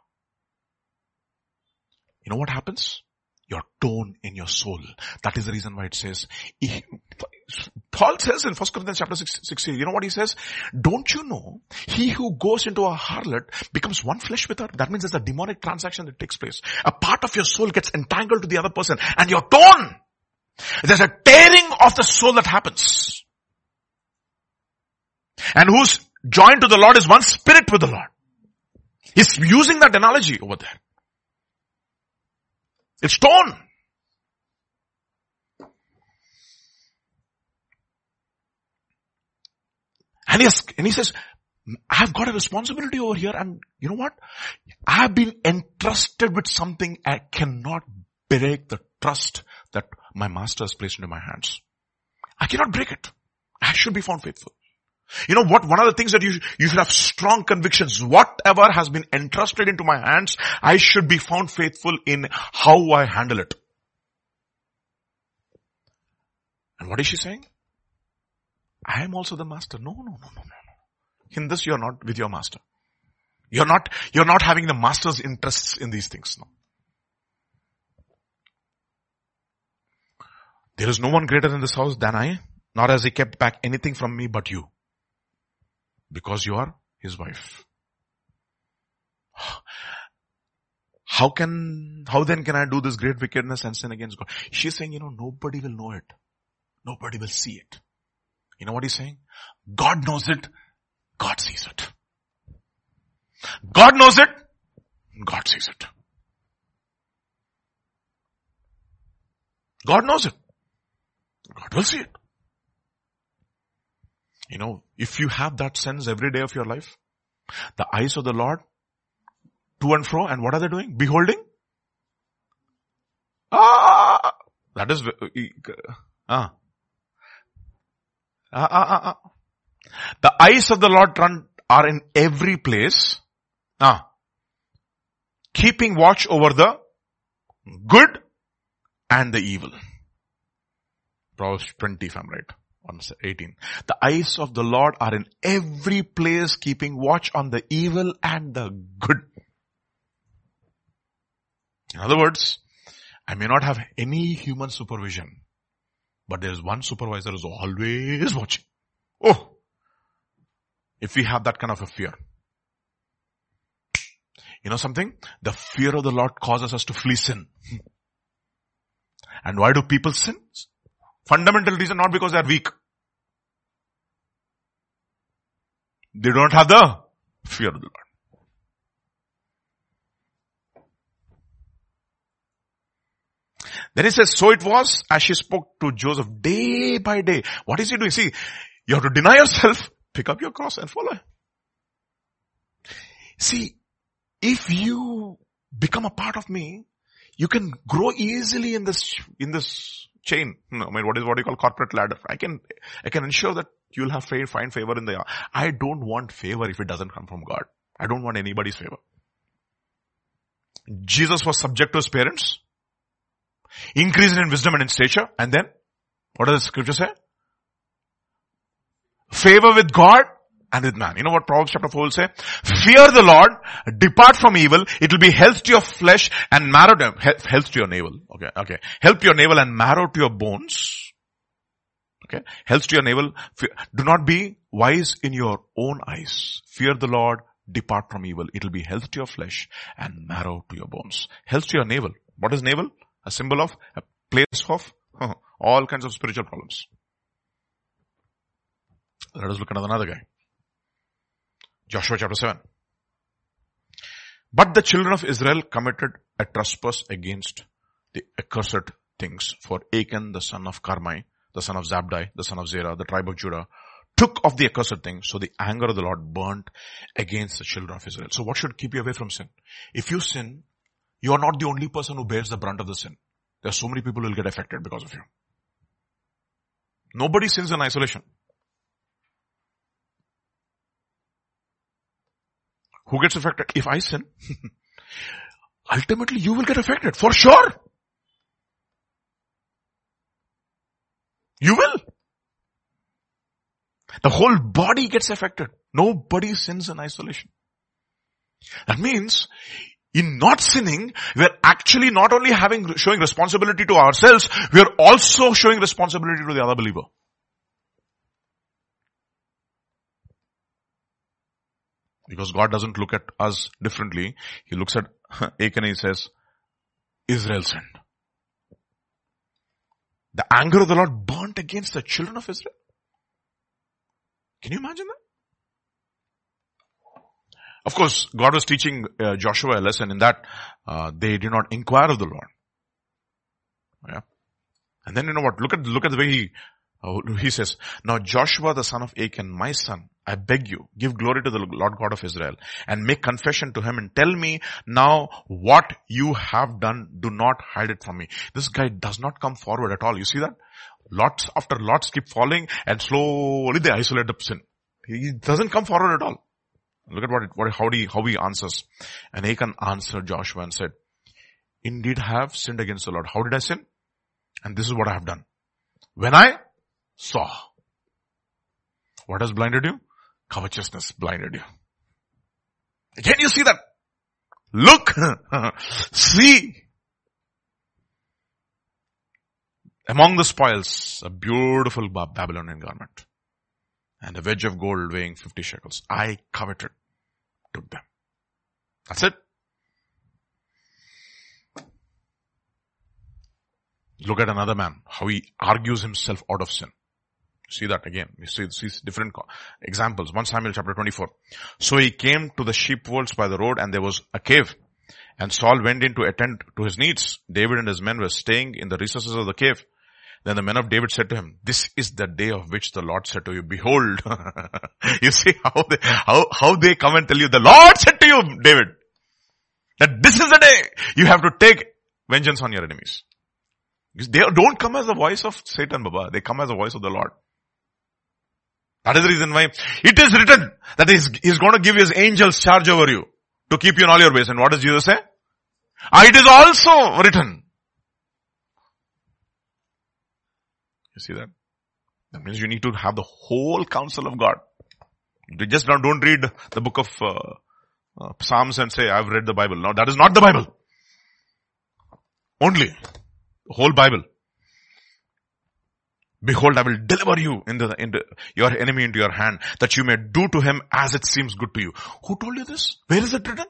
you know what happens? Your tone in your soul. That is the reason why it says, Paul says in 1 Corinthians chapter 6, 16, you know what he says? Don't you know, he who goes into a harlot becomes one flesh with her. That means there's a demonic transaction that takes place. A part of your soul gets entangled to the other person and your tone. There's a tearing of the soul that happens. And who's joined to the Lord is one spirit with the Lord. He's using that analogy over there. It's torn. And he, has, and he says, I've got a responsibility over here and you know what? I've been entrusted with something I cannot break the trust that my master has placed into my hands. I cannot break it. I should be found faithful. You know what? One of the things that you, you should have strong convictions. Whatever has been entrusted into my hands, I should be found faithful in how I handle it. And what is she saying? I am also the master. No, no, no, no, no. In this you're not with your master. You're not, you're not having the master's interests in these things. No. There is no one greater in this house than I, nor has he kept back anything from me but you. Because you are his wife. How can, how then can I do this great wickedness and sin against God? She's saying, you know, nobody will know it. Nobody will see it. You know what he's saying? God knows it. God sees it. God knows it. God sees it. God knows it. God will see it. You know, if you have that sense every day of your life, the eyes of the Lord to and fro, and what are they doing? Beholding? Ah, that is, ah. Ah, ah, ah, ah. The eyes of the Lord run, are in every place. Ah. Keeping watch over the good and the evil. Proverbs 20 if I'm right. 18. The eyes of the Lord are in every place keeping watch on the evil and the good. In other words, I may not have any human supervision, but there is one supervisor who is always watching. Oh! If we have that kind of a fear. You know something? The fear of the Lord causes us to flee sin. *laughs* And why do people sin? Fundamental reason not because they are weak. They don't have the fear of the Lord. Then he says, so it was as she spoke to Joseph day by day. What is he doing? See, you have to deny yourself, *laughs* pick up your cross and follow. See, if you become a part of me, you can grow easily in this, in this chain. I mean, what is what you call corporate ladder? I can, I can ensure that you'll have find favor in the, I don't want favor if it doesn't come from God. I don't want anybody's favor. Jesus was subject to his parents, increased in wisdom and in stature, and then, what does the scripture say? favor with God and with man. You know what Proverbs chapter 4 will say? Fear the Lord, depart from evil, it will be health to your flesh and marrow to, health to your navel. Okay, okay. Help to your navel and marrow to your bones. Okay. Health to your navel. Do not be wise in your own eyes. Fear the Lord, depart from evil. It will be health to your flesh and marrow to your bones. Health to your navel. What is navel? A symbol of, a place of *laughs* all kinds of spiritual problems. Let us look at another guy. Joshua chapter 7. But the children of Israel committed a trespass against the accursed things for Achan the son of Carmi, the son of Zabdi, the son of Zerah, the tribe of Judah, took of the accursed thing, so the anger of the Lord burnt against the children of Israel. So what should keep you away from sin? If you sin, you are not the only person who bears the brunt of the sin. There are so many people who will get affected because of you. Nobody sins in isolation. Who gets affected? If I sin, *laughs* ultimately you will get affected for sure. You will. The whole body gets affected. Nobody sins in isolation. That means in not sinning, we are actually not only having, showing responsibility to ourselves, we are also showing responsibility to the other believer. Because God doesn't look at us differently. He looks at *laughs* Achan and he says, Israel sinned. The anger of the Lord burnt against the children of Israel. Can you imagine that? Of course, God was teaching uh, Joshua a lesson in that uh, they did not inquire of the Lord. Yeah. And then you know what? Look at look at the way he uh, he says, "Now Joshua the son of Achan, my son, I beg you, give glory to the Lord God of Israel and make confession to him and tell me now what you have done. Do not hide it from me." This guy does not come forward at all. You see that? Lots after lots keep falling and slowly they isolate the sin. He doesn't come forward at all. Look at what, it, what how, he, how he answers. And Achan answered Joshua and said, indeed I have sinned against the Lord. How did I sin? And this is what I have done. When I saw. What has blinded you? Covetousness blinded you. Can you see that? Look, *laughs* see, Among the spoils, a beautiful Babylonian garment and a wedge of gold weighing 50 shekels. I coveted, took them. That's it. Look at another man, how he argues himself out of sin. See that again. You see, see different examples. 1 Samuel chapter 24. So he came to the sheepfolds by the road and there was a cave. And Saul went in to attend to his needs. David and his men were staying in the recesses of the cave. Then the men of David said to him, this is the day of which the Lord said to you, behold. *laughs* you see how they, how, how they come and tell you, the Lord said to you, David, that this is the day you have to take vengeance on your enemies. They don't come as the voice of Satan, Baba. They come as the voice of the Lord. That is the reason why it is written that he's, he's going to give his angels charge over you to keep you in all your ways. And what does Jesus say? Ah, it is also written You see that? That means you need to have the whole counsel of God. You just don't read the book of uh, uh, Psalms and say, I've read the Bible. No, that is not the Bible. Only. The whole Bible. Behold, I will deliver you in the, in the, your enemy into your hand, that you may do to him as it seems good to you. Who told you this? Where is it written?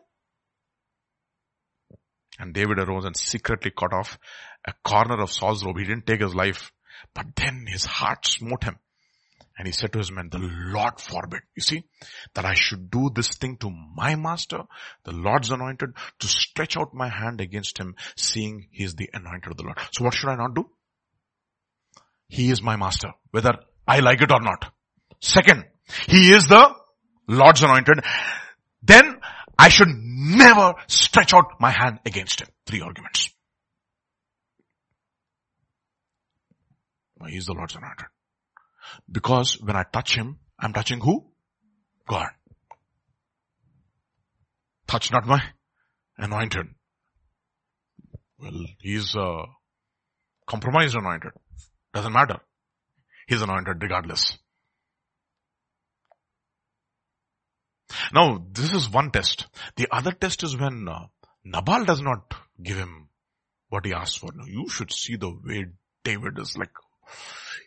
And David arose and secretly cut off a corner of Saul's robe. He didn't take his life. But then his heart smote him. And he said to his men, the Lord forbid. You see, that I should do this thing to my master, the Lord's anointed, to stretch out my hand against him, seeing he is the anointed of the Lord. So what should I not do? He is my master, whether I like it or not. Second, he is the Lord's anointed. Then I should never stretch out my hand against him. Three arguments. He's the Lord's anointed. Because when I touch him, I'm touching who? God. Touch not my anointed. Well, he's a compromised anointed. Doesn't matter. He's anointed regardless. Now, this is one test. The other test is when uh, Nabal does not give him what he asked for. Now, you should see the way David is like,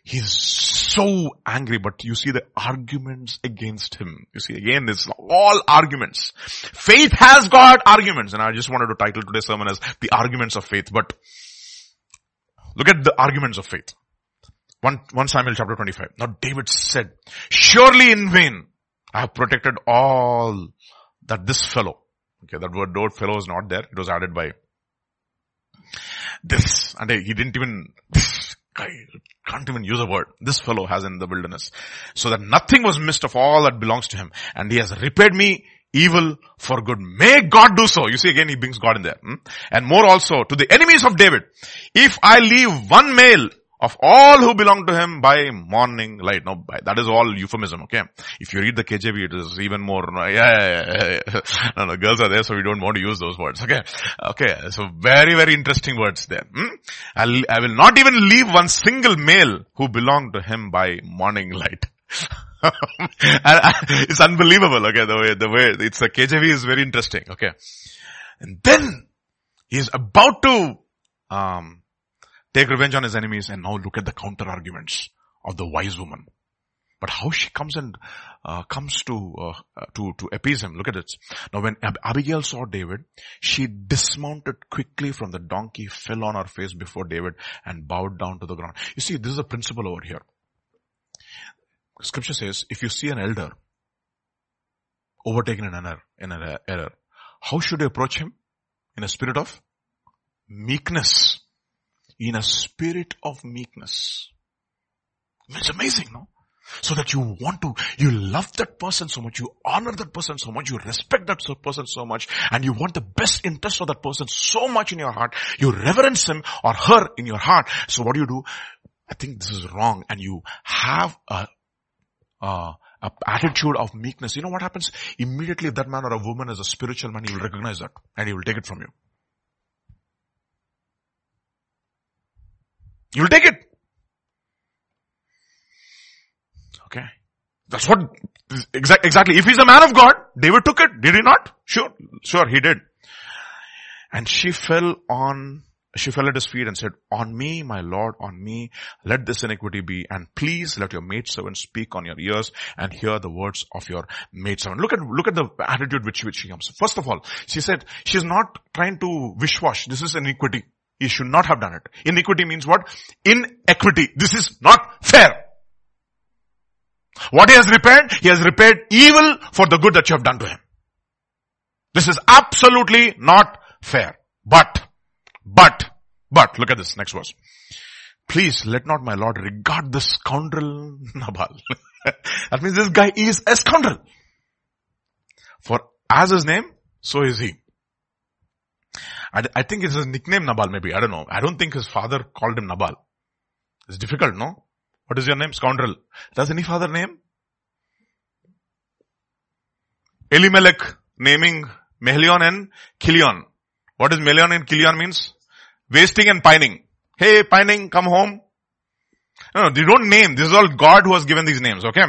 he's so angry, but you see the arguments against him. You see, again, this all arguments. Faith has got arguments, and I just wanted to title today's sermon as the arguments of faith, but look at the arguments of faith. 1, 1 Samuel chapter 25. Now David said, surely in vain I have protected all that this fellow, okay, that word fellow is not there. It was added by this. And he didn't even, this guy can't even use a word. This fellow has in the wilderness. So that nothing was missed of all that belongs to him. And he has repaid me evil for good. May God do so. You see again he brings God in there. Hmm? And more also to the enemies of David. If I leave one male of all who belong to him by morning light. No, that is all euphemism, okay? If you read the KJV, it is even more, yeah, yeah, yeah, no, no, girls are there, so we don't want to use those words, okay? Okay, so very, very interesting words there. Hmm? I'll, I will not even leave one single male who belong to him by morning light. *laughs* it's unbelievable, okay, the way, the way, it's the KJV is very interesting, okay? And then, he's about to, um, take revenge on his enemies and now look at the counter arguments of the wise woman. But how she comes and uh, comes to uh, to to appease him. Look at it. Now, when Ab- Abigail saw David, she dismounted quickly from the donkey, fell on her face before David, and bowed down to the ground. You see, this is a principle over here. Scripture says, if you see an elder overtaken in an error, in an error, how should you approach him? In a spirit of meekness in a spirit of meekness. It's amazing, no? So that you want to, you love that person so much, you honor that person so much, you respect that person so much, and you want the best interest of that person so much in your heart, you reverence him or her in your heart. So what do you do? I think this is wrong, and you have a, a, a attitude of meekness. You know what happens? Immediately if that man or a woman is a spiritual man, he will recognize that, and he will take it from you. You'll take it. Okay. That's what, exactly. Exactly. If he's a man of God, David took it. Did he not? Sure. Sure, he did. And she fell on, she fell at his feet and said, on me, my Lord, on me, let this iniquity be, and please let your maidservant speak on your ears and hear the words of your maidservant. Look at, look at the attitude which, which she comes. First of all, she said, she's not trying to wish wash. This is iniquity. He should not have done it. Iniquity means what? Inequity. This is not fair. What he has repaired? He has repaired evil for the good that you have done to him. This is absolutely not fair. But, but, but, look at this next verse. Please let not my Lord regard this scoundrel *laughs* Nabal. *laughs* that means this guy is a scoundrel. For as his name, so is he. I, I think it's his nickname Nabal maybe. I don't know. I don't think his father called him Nabal. It's difficult, no? What is your name? Scoundrel. Does any father name? Elimelech naming Mehlion and Chilion. What is Mehlion and Chilion means? Wasting and pining. Hey, pining, come home. No, no, they don't name. This is all God who has given these names, okay?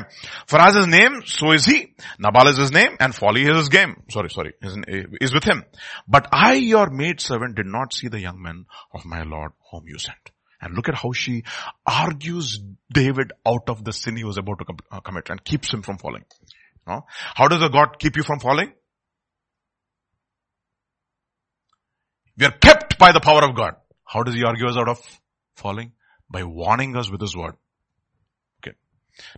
For as his name, so is he. Nabal is his name and folly is his game. Sorry, sorry, is, is with him. But I, your maid servant, did not see the young men of my Lord whom you sent. And look at how she argues David out of the sin he was about to com- uh, commit and keeps him from falling. No? How does a God keep you from falling? We are kept by the power of God. How does he argue us out of falling? By warning us with his word. Okay.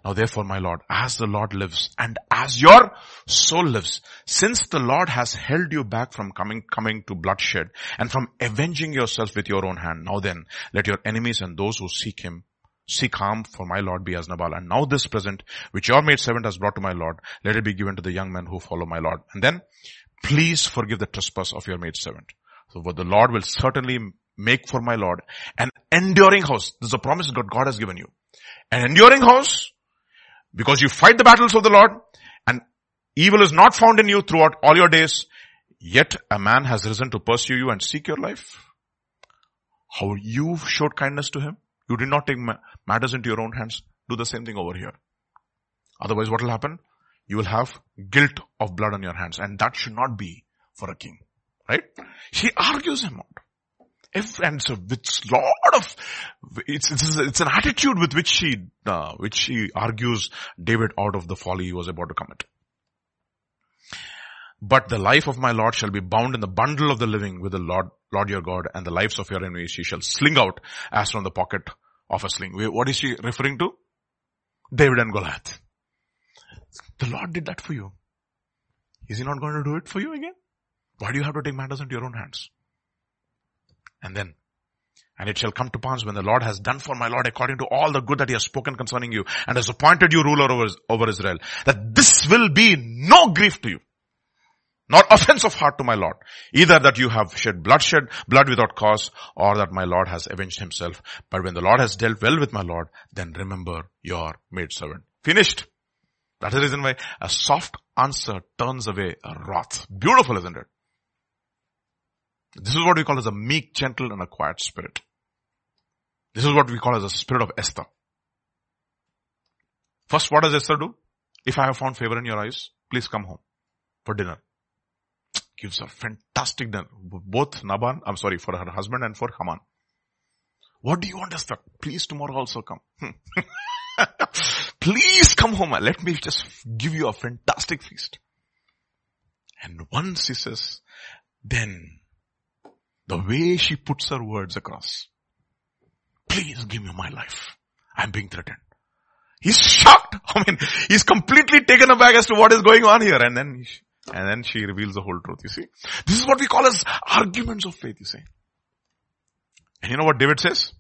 Now therefore my Lord, as the Lord lives and as your soul lives, since the Lord has held you back from coming, coming to bloodshed and from avenging yourself with your own hand, now then let your enemies and those who seek him seek harm for my Lord be as Nabal. And now this present, which your maid servant has brought to my Lord, let it be given to the young men who follow my Lord. And then, please forgive the trespass of your maid servant. So what the Lord will certainly make for my Lord an enduring house. This is a promise that God has given you. An enduring house because you fight the battles of the Lord and evil is not found in you throughout all your days. Yet a man has risen to pursue you and seek your life. How you showed kindness to him. You did not take matters into your own hands. Do the same thing over here. Otherwise what will happen? you will have guilt of blood on your hands. And that should not be for a king. Right? He argues him out. Every, and so with lot of, it's, it's, it's an attitude with which she, uh, which she argues David out of the folly he was about to commit. But the life of my Lord shall be bound in the bundle of the living with the Lord, Lord your God, and the lives of your enemies she shall sling out as from the pocket of a sling. What is she referring to? David and Goliath. The Lord did that for you. Is he not going to do it for you again? Why do you have to take matters into your own hands? And then, and it shall come to pass when the Lord has done for my Lord according to all the good that he has spoken concerning you and has appointed you ruler over, over Israel, that this will be no grief to you nor offense of heart to my Lord. Either that you have shed bloodshed, blood without cause, or that my Lord has avenged himself. But when the Lord has dealt well with my Lord, then remember your maidservant. Finished. That's the reason why a soft answer turns away a wrath. Beautiful, isn't it? This is what we call as a meek, gentle, and a quiet spirit. This is what we call as a spirit of Esther. First, what does Esther do? If I have found favor in your eyes, please come home for dinner gives her fantastic dinner. Both Naban, I'm sorry, for her husband and for Haman. What do you want Esther? Please tomorrow also come. *laughs* Please come home. Let me just give you a fantastic feast. And once he says, then the way she puts her words across, please give me my life. I'm being threatened. He's shocked. *laughs* I mean, he's completely taken aback as to what is going on here. And then and then she reveals the whole truth, you see. This is what we call as arguments of faith, you see. And you know what David says?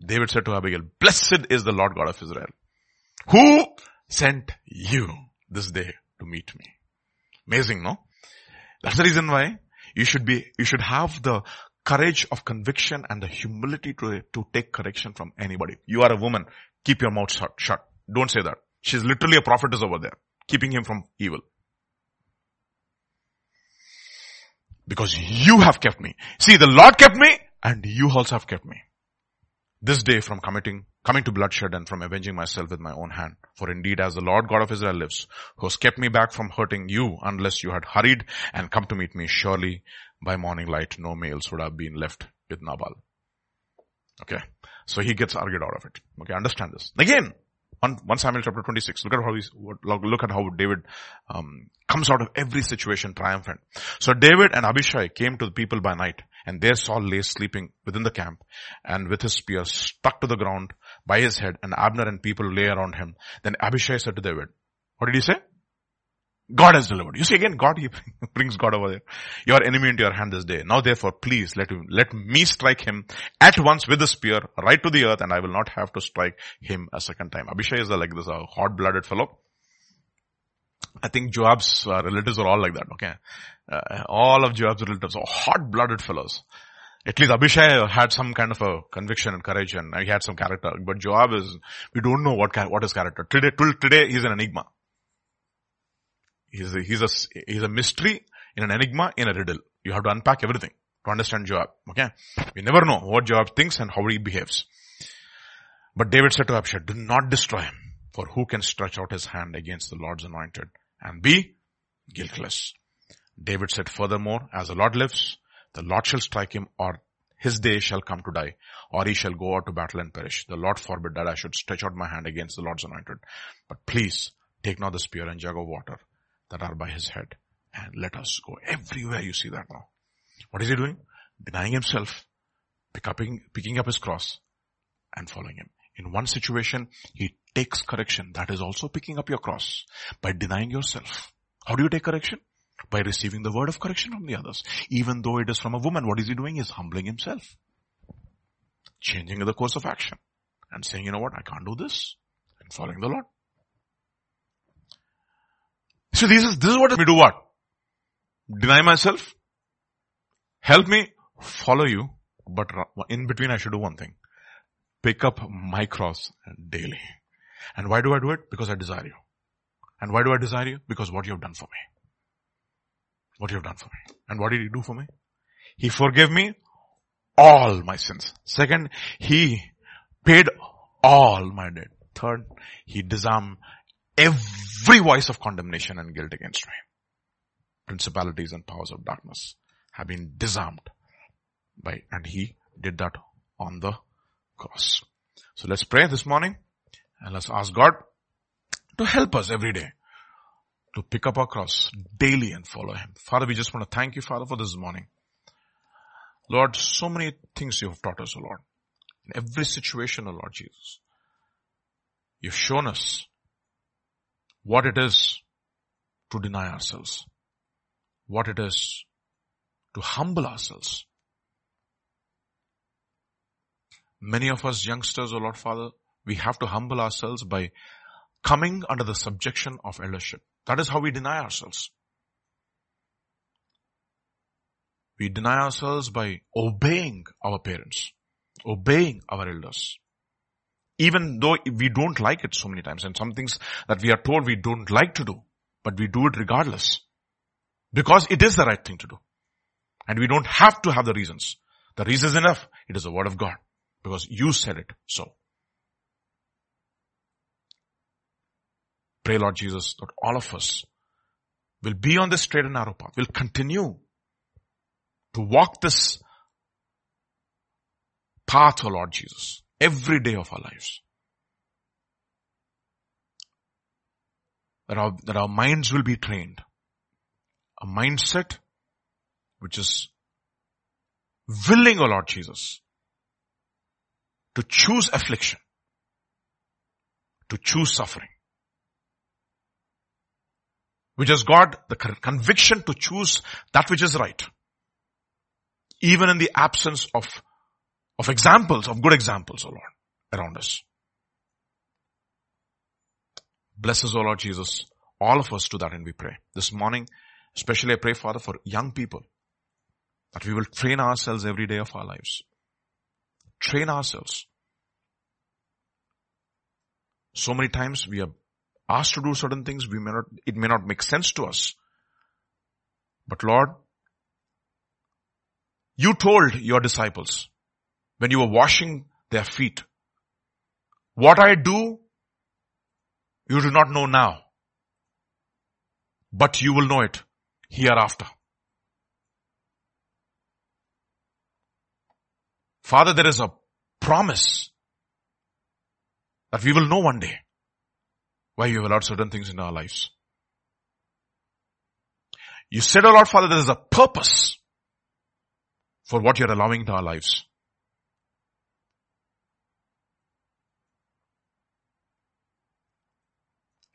David said to Abigail, blessed is the Lord God of Israel, who sent you this day to meet me. Amazing, no? That's the reason why you should be, you should have the courage of conviction and the humility to, to take correction from anybody. You are a woman. Keep your mouth shut, shut. Don't say that. She's literally a prophetess over there, keeping him from evil. Because you have kept me. See, the Lord kept me and you also have kept me. This day from committing, coming to bloodshed and from avenging myself with my own hand. For indeed as the Lord God of Israel lives, who has kept me back from hurting you unless you had hurried and come to meet me, surely by morning light no males would have been left with Nabal. Okay. So he gets argued out of it. Okay, understand this. Again, 1, 1 Samuel chapter 26. Look at how he's, look at how David um, comes out of every situation triumphant. So David and Abishai came to the people by night and there Saul lay sleeping within the camp and with his spear stuck to the ground by his head and Abner and people lay around him. Then Abishai said to David, what did he say? God has delivered. You see again, God, he *laughs* brings God over there. Your enemy into your hand this day. Now therefore, please let him, let me strike him at once with the spear right to the earth and I will not have to strike him a second time. Abishai is like this, a hot-blooded fellow. I think Joab's uh, relatives are all like that, okay? Uh, all of Joab's relatives are hot-blooded fellows. At least Abishai had some kind of a conviction and courage and he had some character. But Joab is, we don't know what, what is character. Today, till today, he's an enigma. He's a, he's a, he's a mystery in an enigma in a riddle. You have to unpack everything to understand Joab. Okay? We never know what Joab thinks and how he behaves. But David said to Abishai, do not destroy him, for who can stretch out his hand against the Lord's anointed and be guiltless? David said furthermore, as the Lord lives, the Lord shall strike him or his day shall come to die, or he shall go out to battle and perish. The Lord forbid that I should stretch out my hand against the Lord's anointed. But please, take not the spear and jug of water that are by his head and let us go. Everywhere you see that now. What is he doing? Denying himself, pick up, picking up his cross and following him. In one situation, he takes correction. That is also picking up your cross by denying yourself. How do you take correction? By receiving the word of correction from the others. Even though it is from a woman, what is he doing? Is humbling himself. Changing the course of action. And saying, you know what, I can't do this. And following the Lord. So this is, this is what we do what? Deny myself, help me, follow you, but in between I should do one thing. Pick up my cross daily. And why do I do it? Because I desire you. And why do I desire you? Because what you have done for me. What you have done for me. And what did he do for me? He forgave me all my sins. Second, he paid all my debt. Third, he disarmed every voice of condemnation and guilt against me. Principalities and powers of darkness have been disarmed by, and he did that on the cross. So let's pray this morning and let's ask God to help us every day to pick up our cross daily and follow him. Father, we just want to thank you, Father, for this morning. Lord, so many things you have taught us, O Lord. In every situation, O Lord Jesus. You've shown us what it is to deny ourselves. What it is to humble ourselves. Many of us youngsters, O Lord Father, we have to humble ourselves by coming under the subjection of eldership. That is how we deny ourselves. We deny ourselves by obeying our parents, obeying our elders. Even though we don't like it so many times and some things that we are told we don't like to do, but we do it regardless. Because it is the right thing to do. And we don't have to have the reasons. The reason is enough. It is the word of God. Because you said it so. Pray Lord Jesus that all of us will be on this straight and narrow path, will continue to walk this path, O Lord Jesus, every day of our lives. That our, that our minds will be trained. A mindset which is willing, O Lord Jesus, to choose affliction, to choose suffering, which has got the conviction to choose that which is right even in the absence of, of examples, of good examples, O Lord, around us. Bless us, O Lord Jesus, all of us to that and we pray. This morning, especially I pray, Father, for young people, that we will train ourselves every day of our lives. Train ourselves. So many times we are asked to do certain things, we may not, it may not make sense to us. But Lord, you told your disciples when you were washing their feet, what I do, you do not know now, but you will know it hereafter. Father, there is a promise that we will know one day why you have allowed certain things in our lives. You said, O oh Lord Father, there is a purpose for what you're allowing into our lives.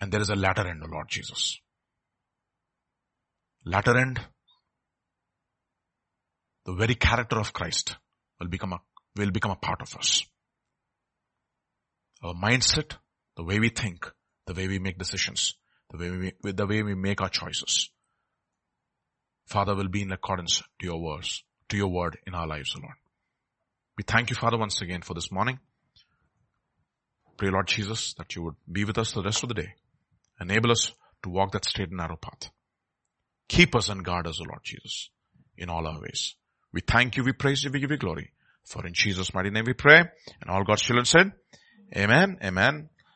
And there is a latter end, O Lord Jesus. Latter end, the very character of Christ will become a, will become a part of us. Our mindset, the way we think, the way we make decisions, the way we, the way we make our choices. Father will be in accordance to your words to your word in our lives, O Lord. We thank you, Father, once again for this morning. Pray, Lord Jesus, that you would be with us the rest of the day. Enable us to walk that straight and narrow path. Keep us and guard us, O Lord Jesus, in all our ways. We thank you, we praise you, we give you glory. For in Jesus' mighty name we pray. And all God's children said, Amen, Amen,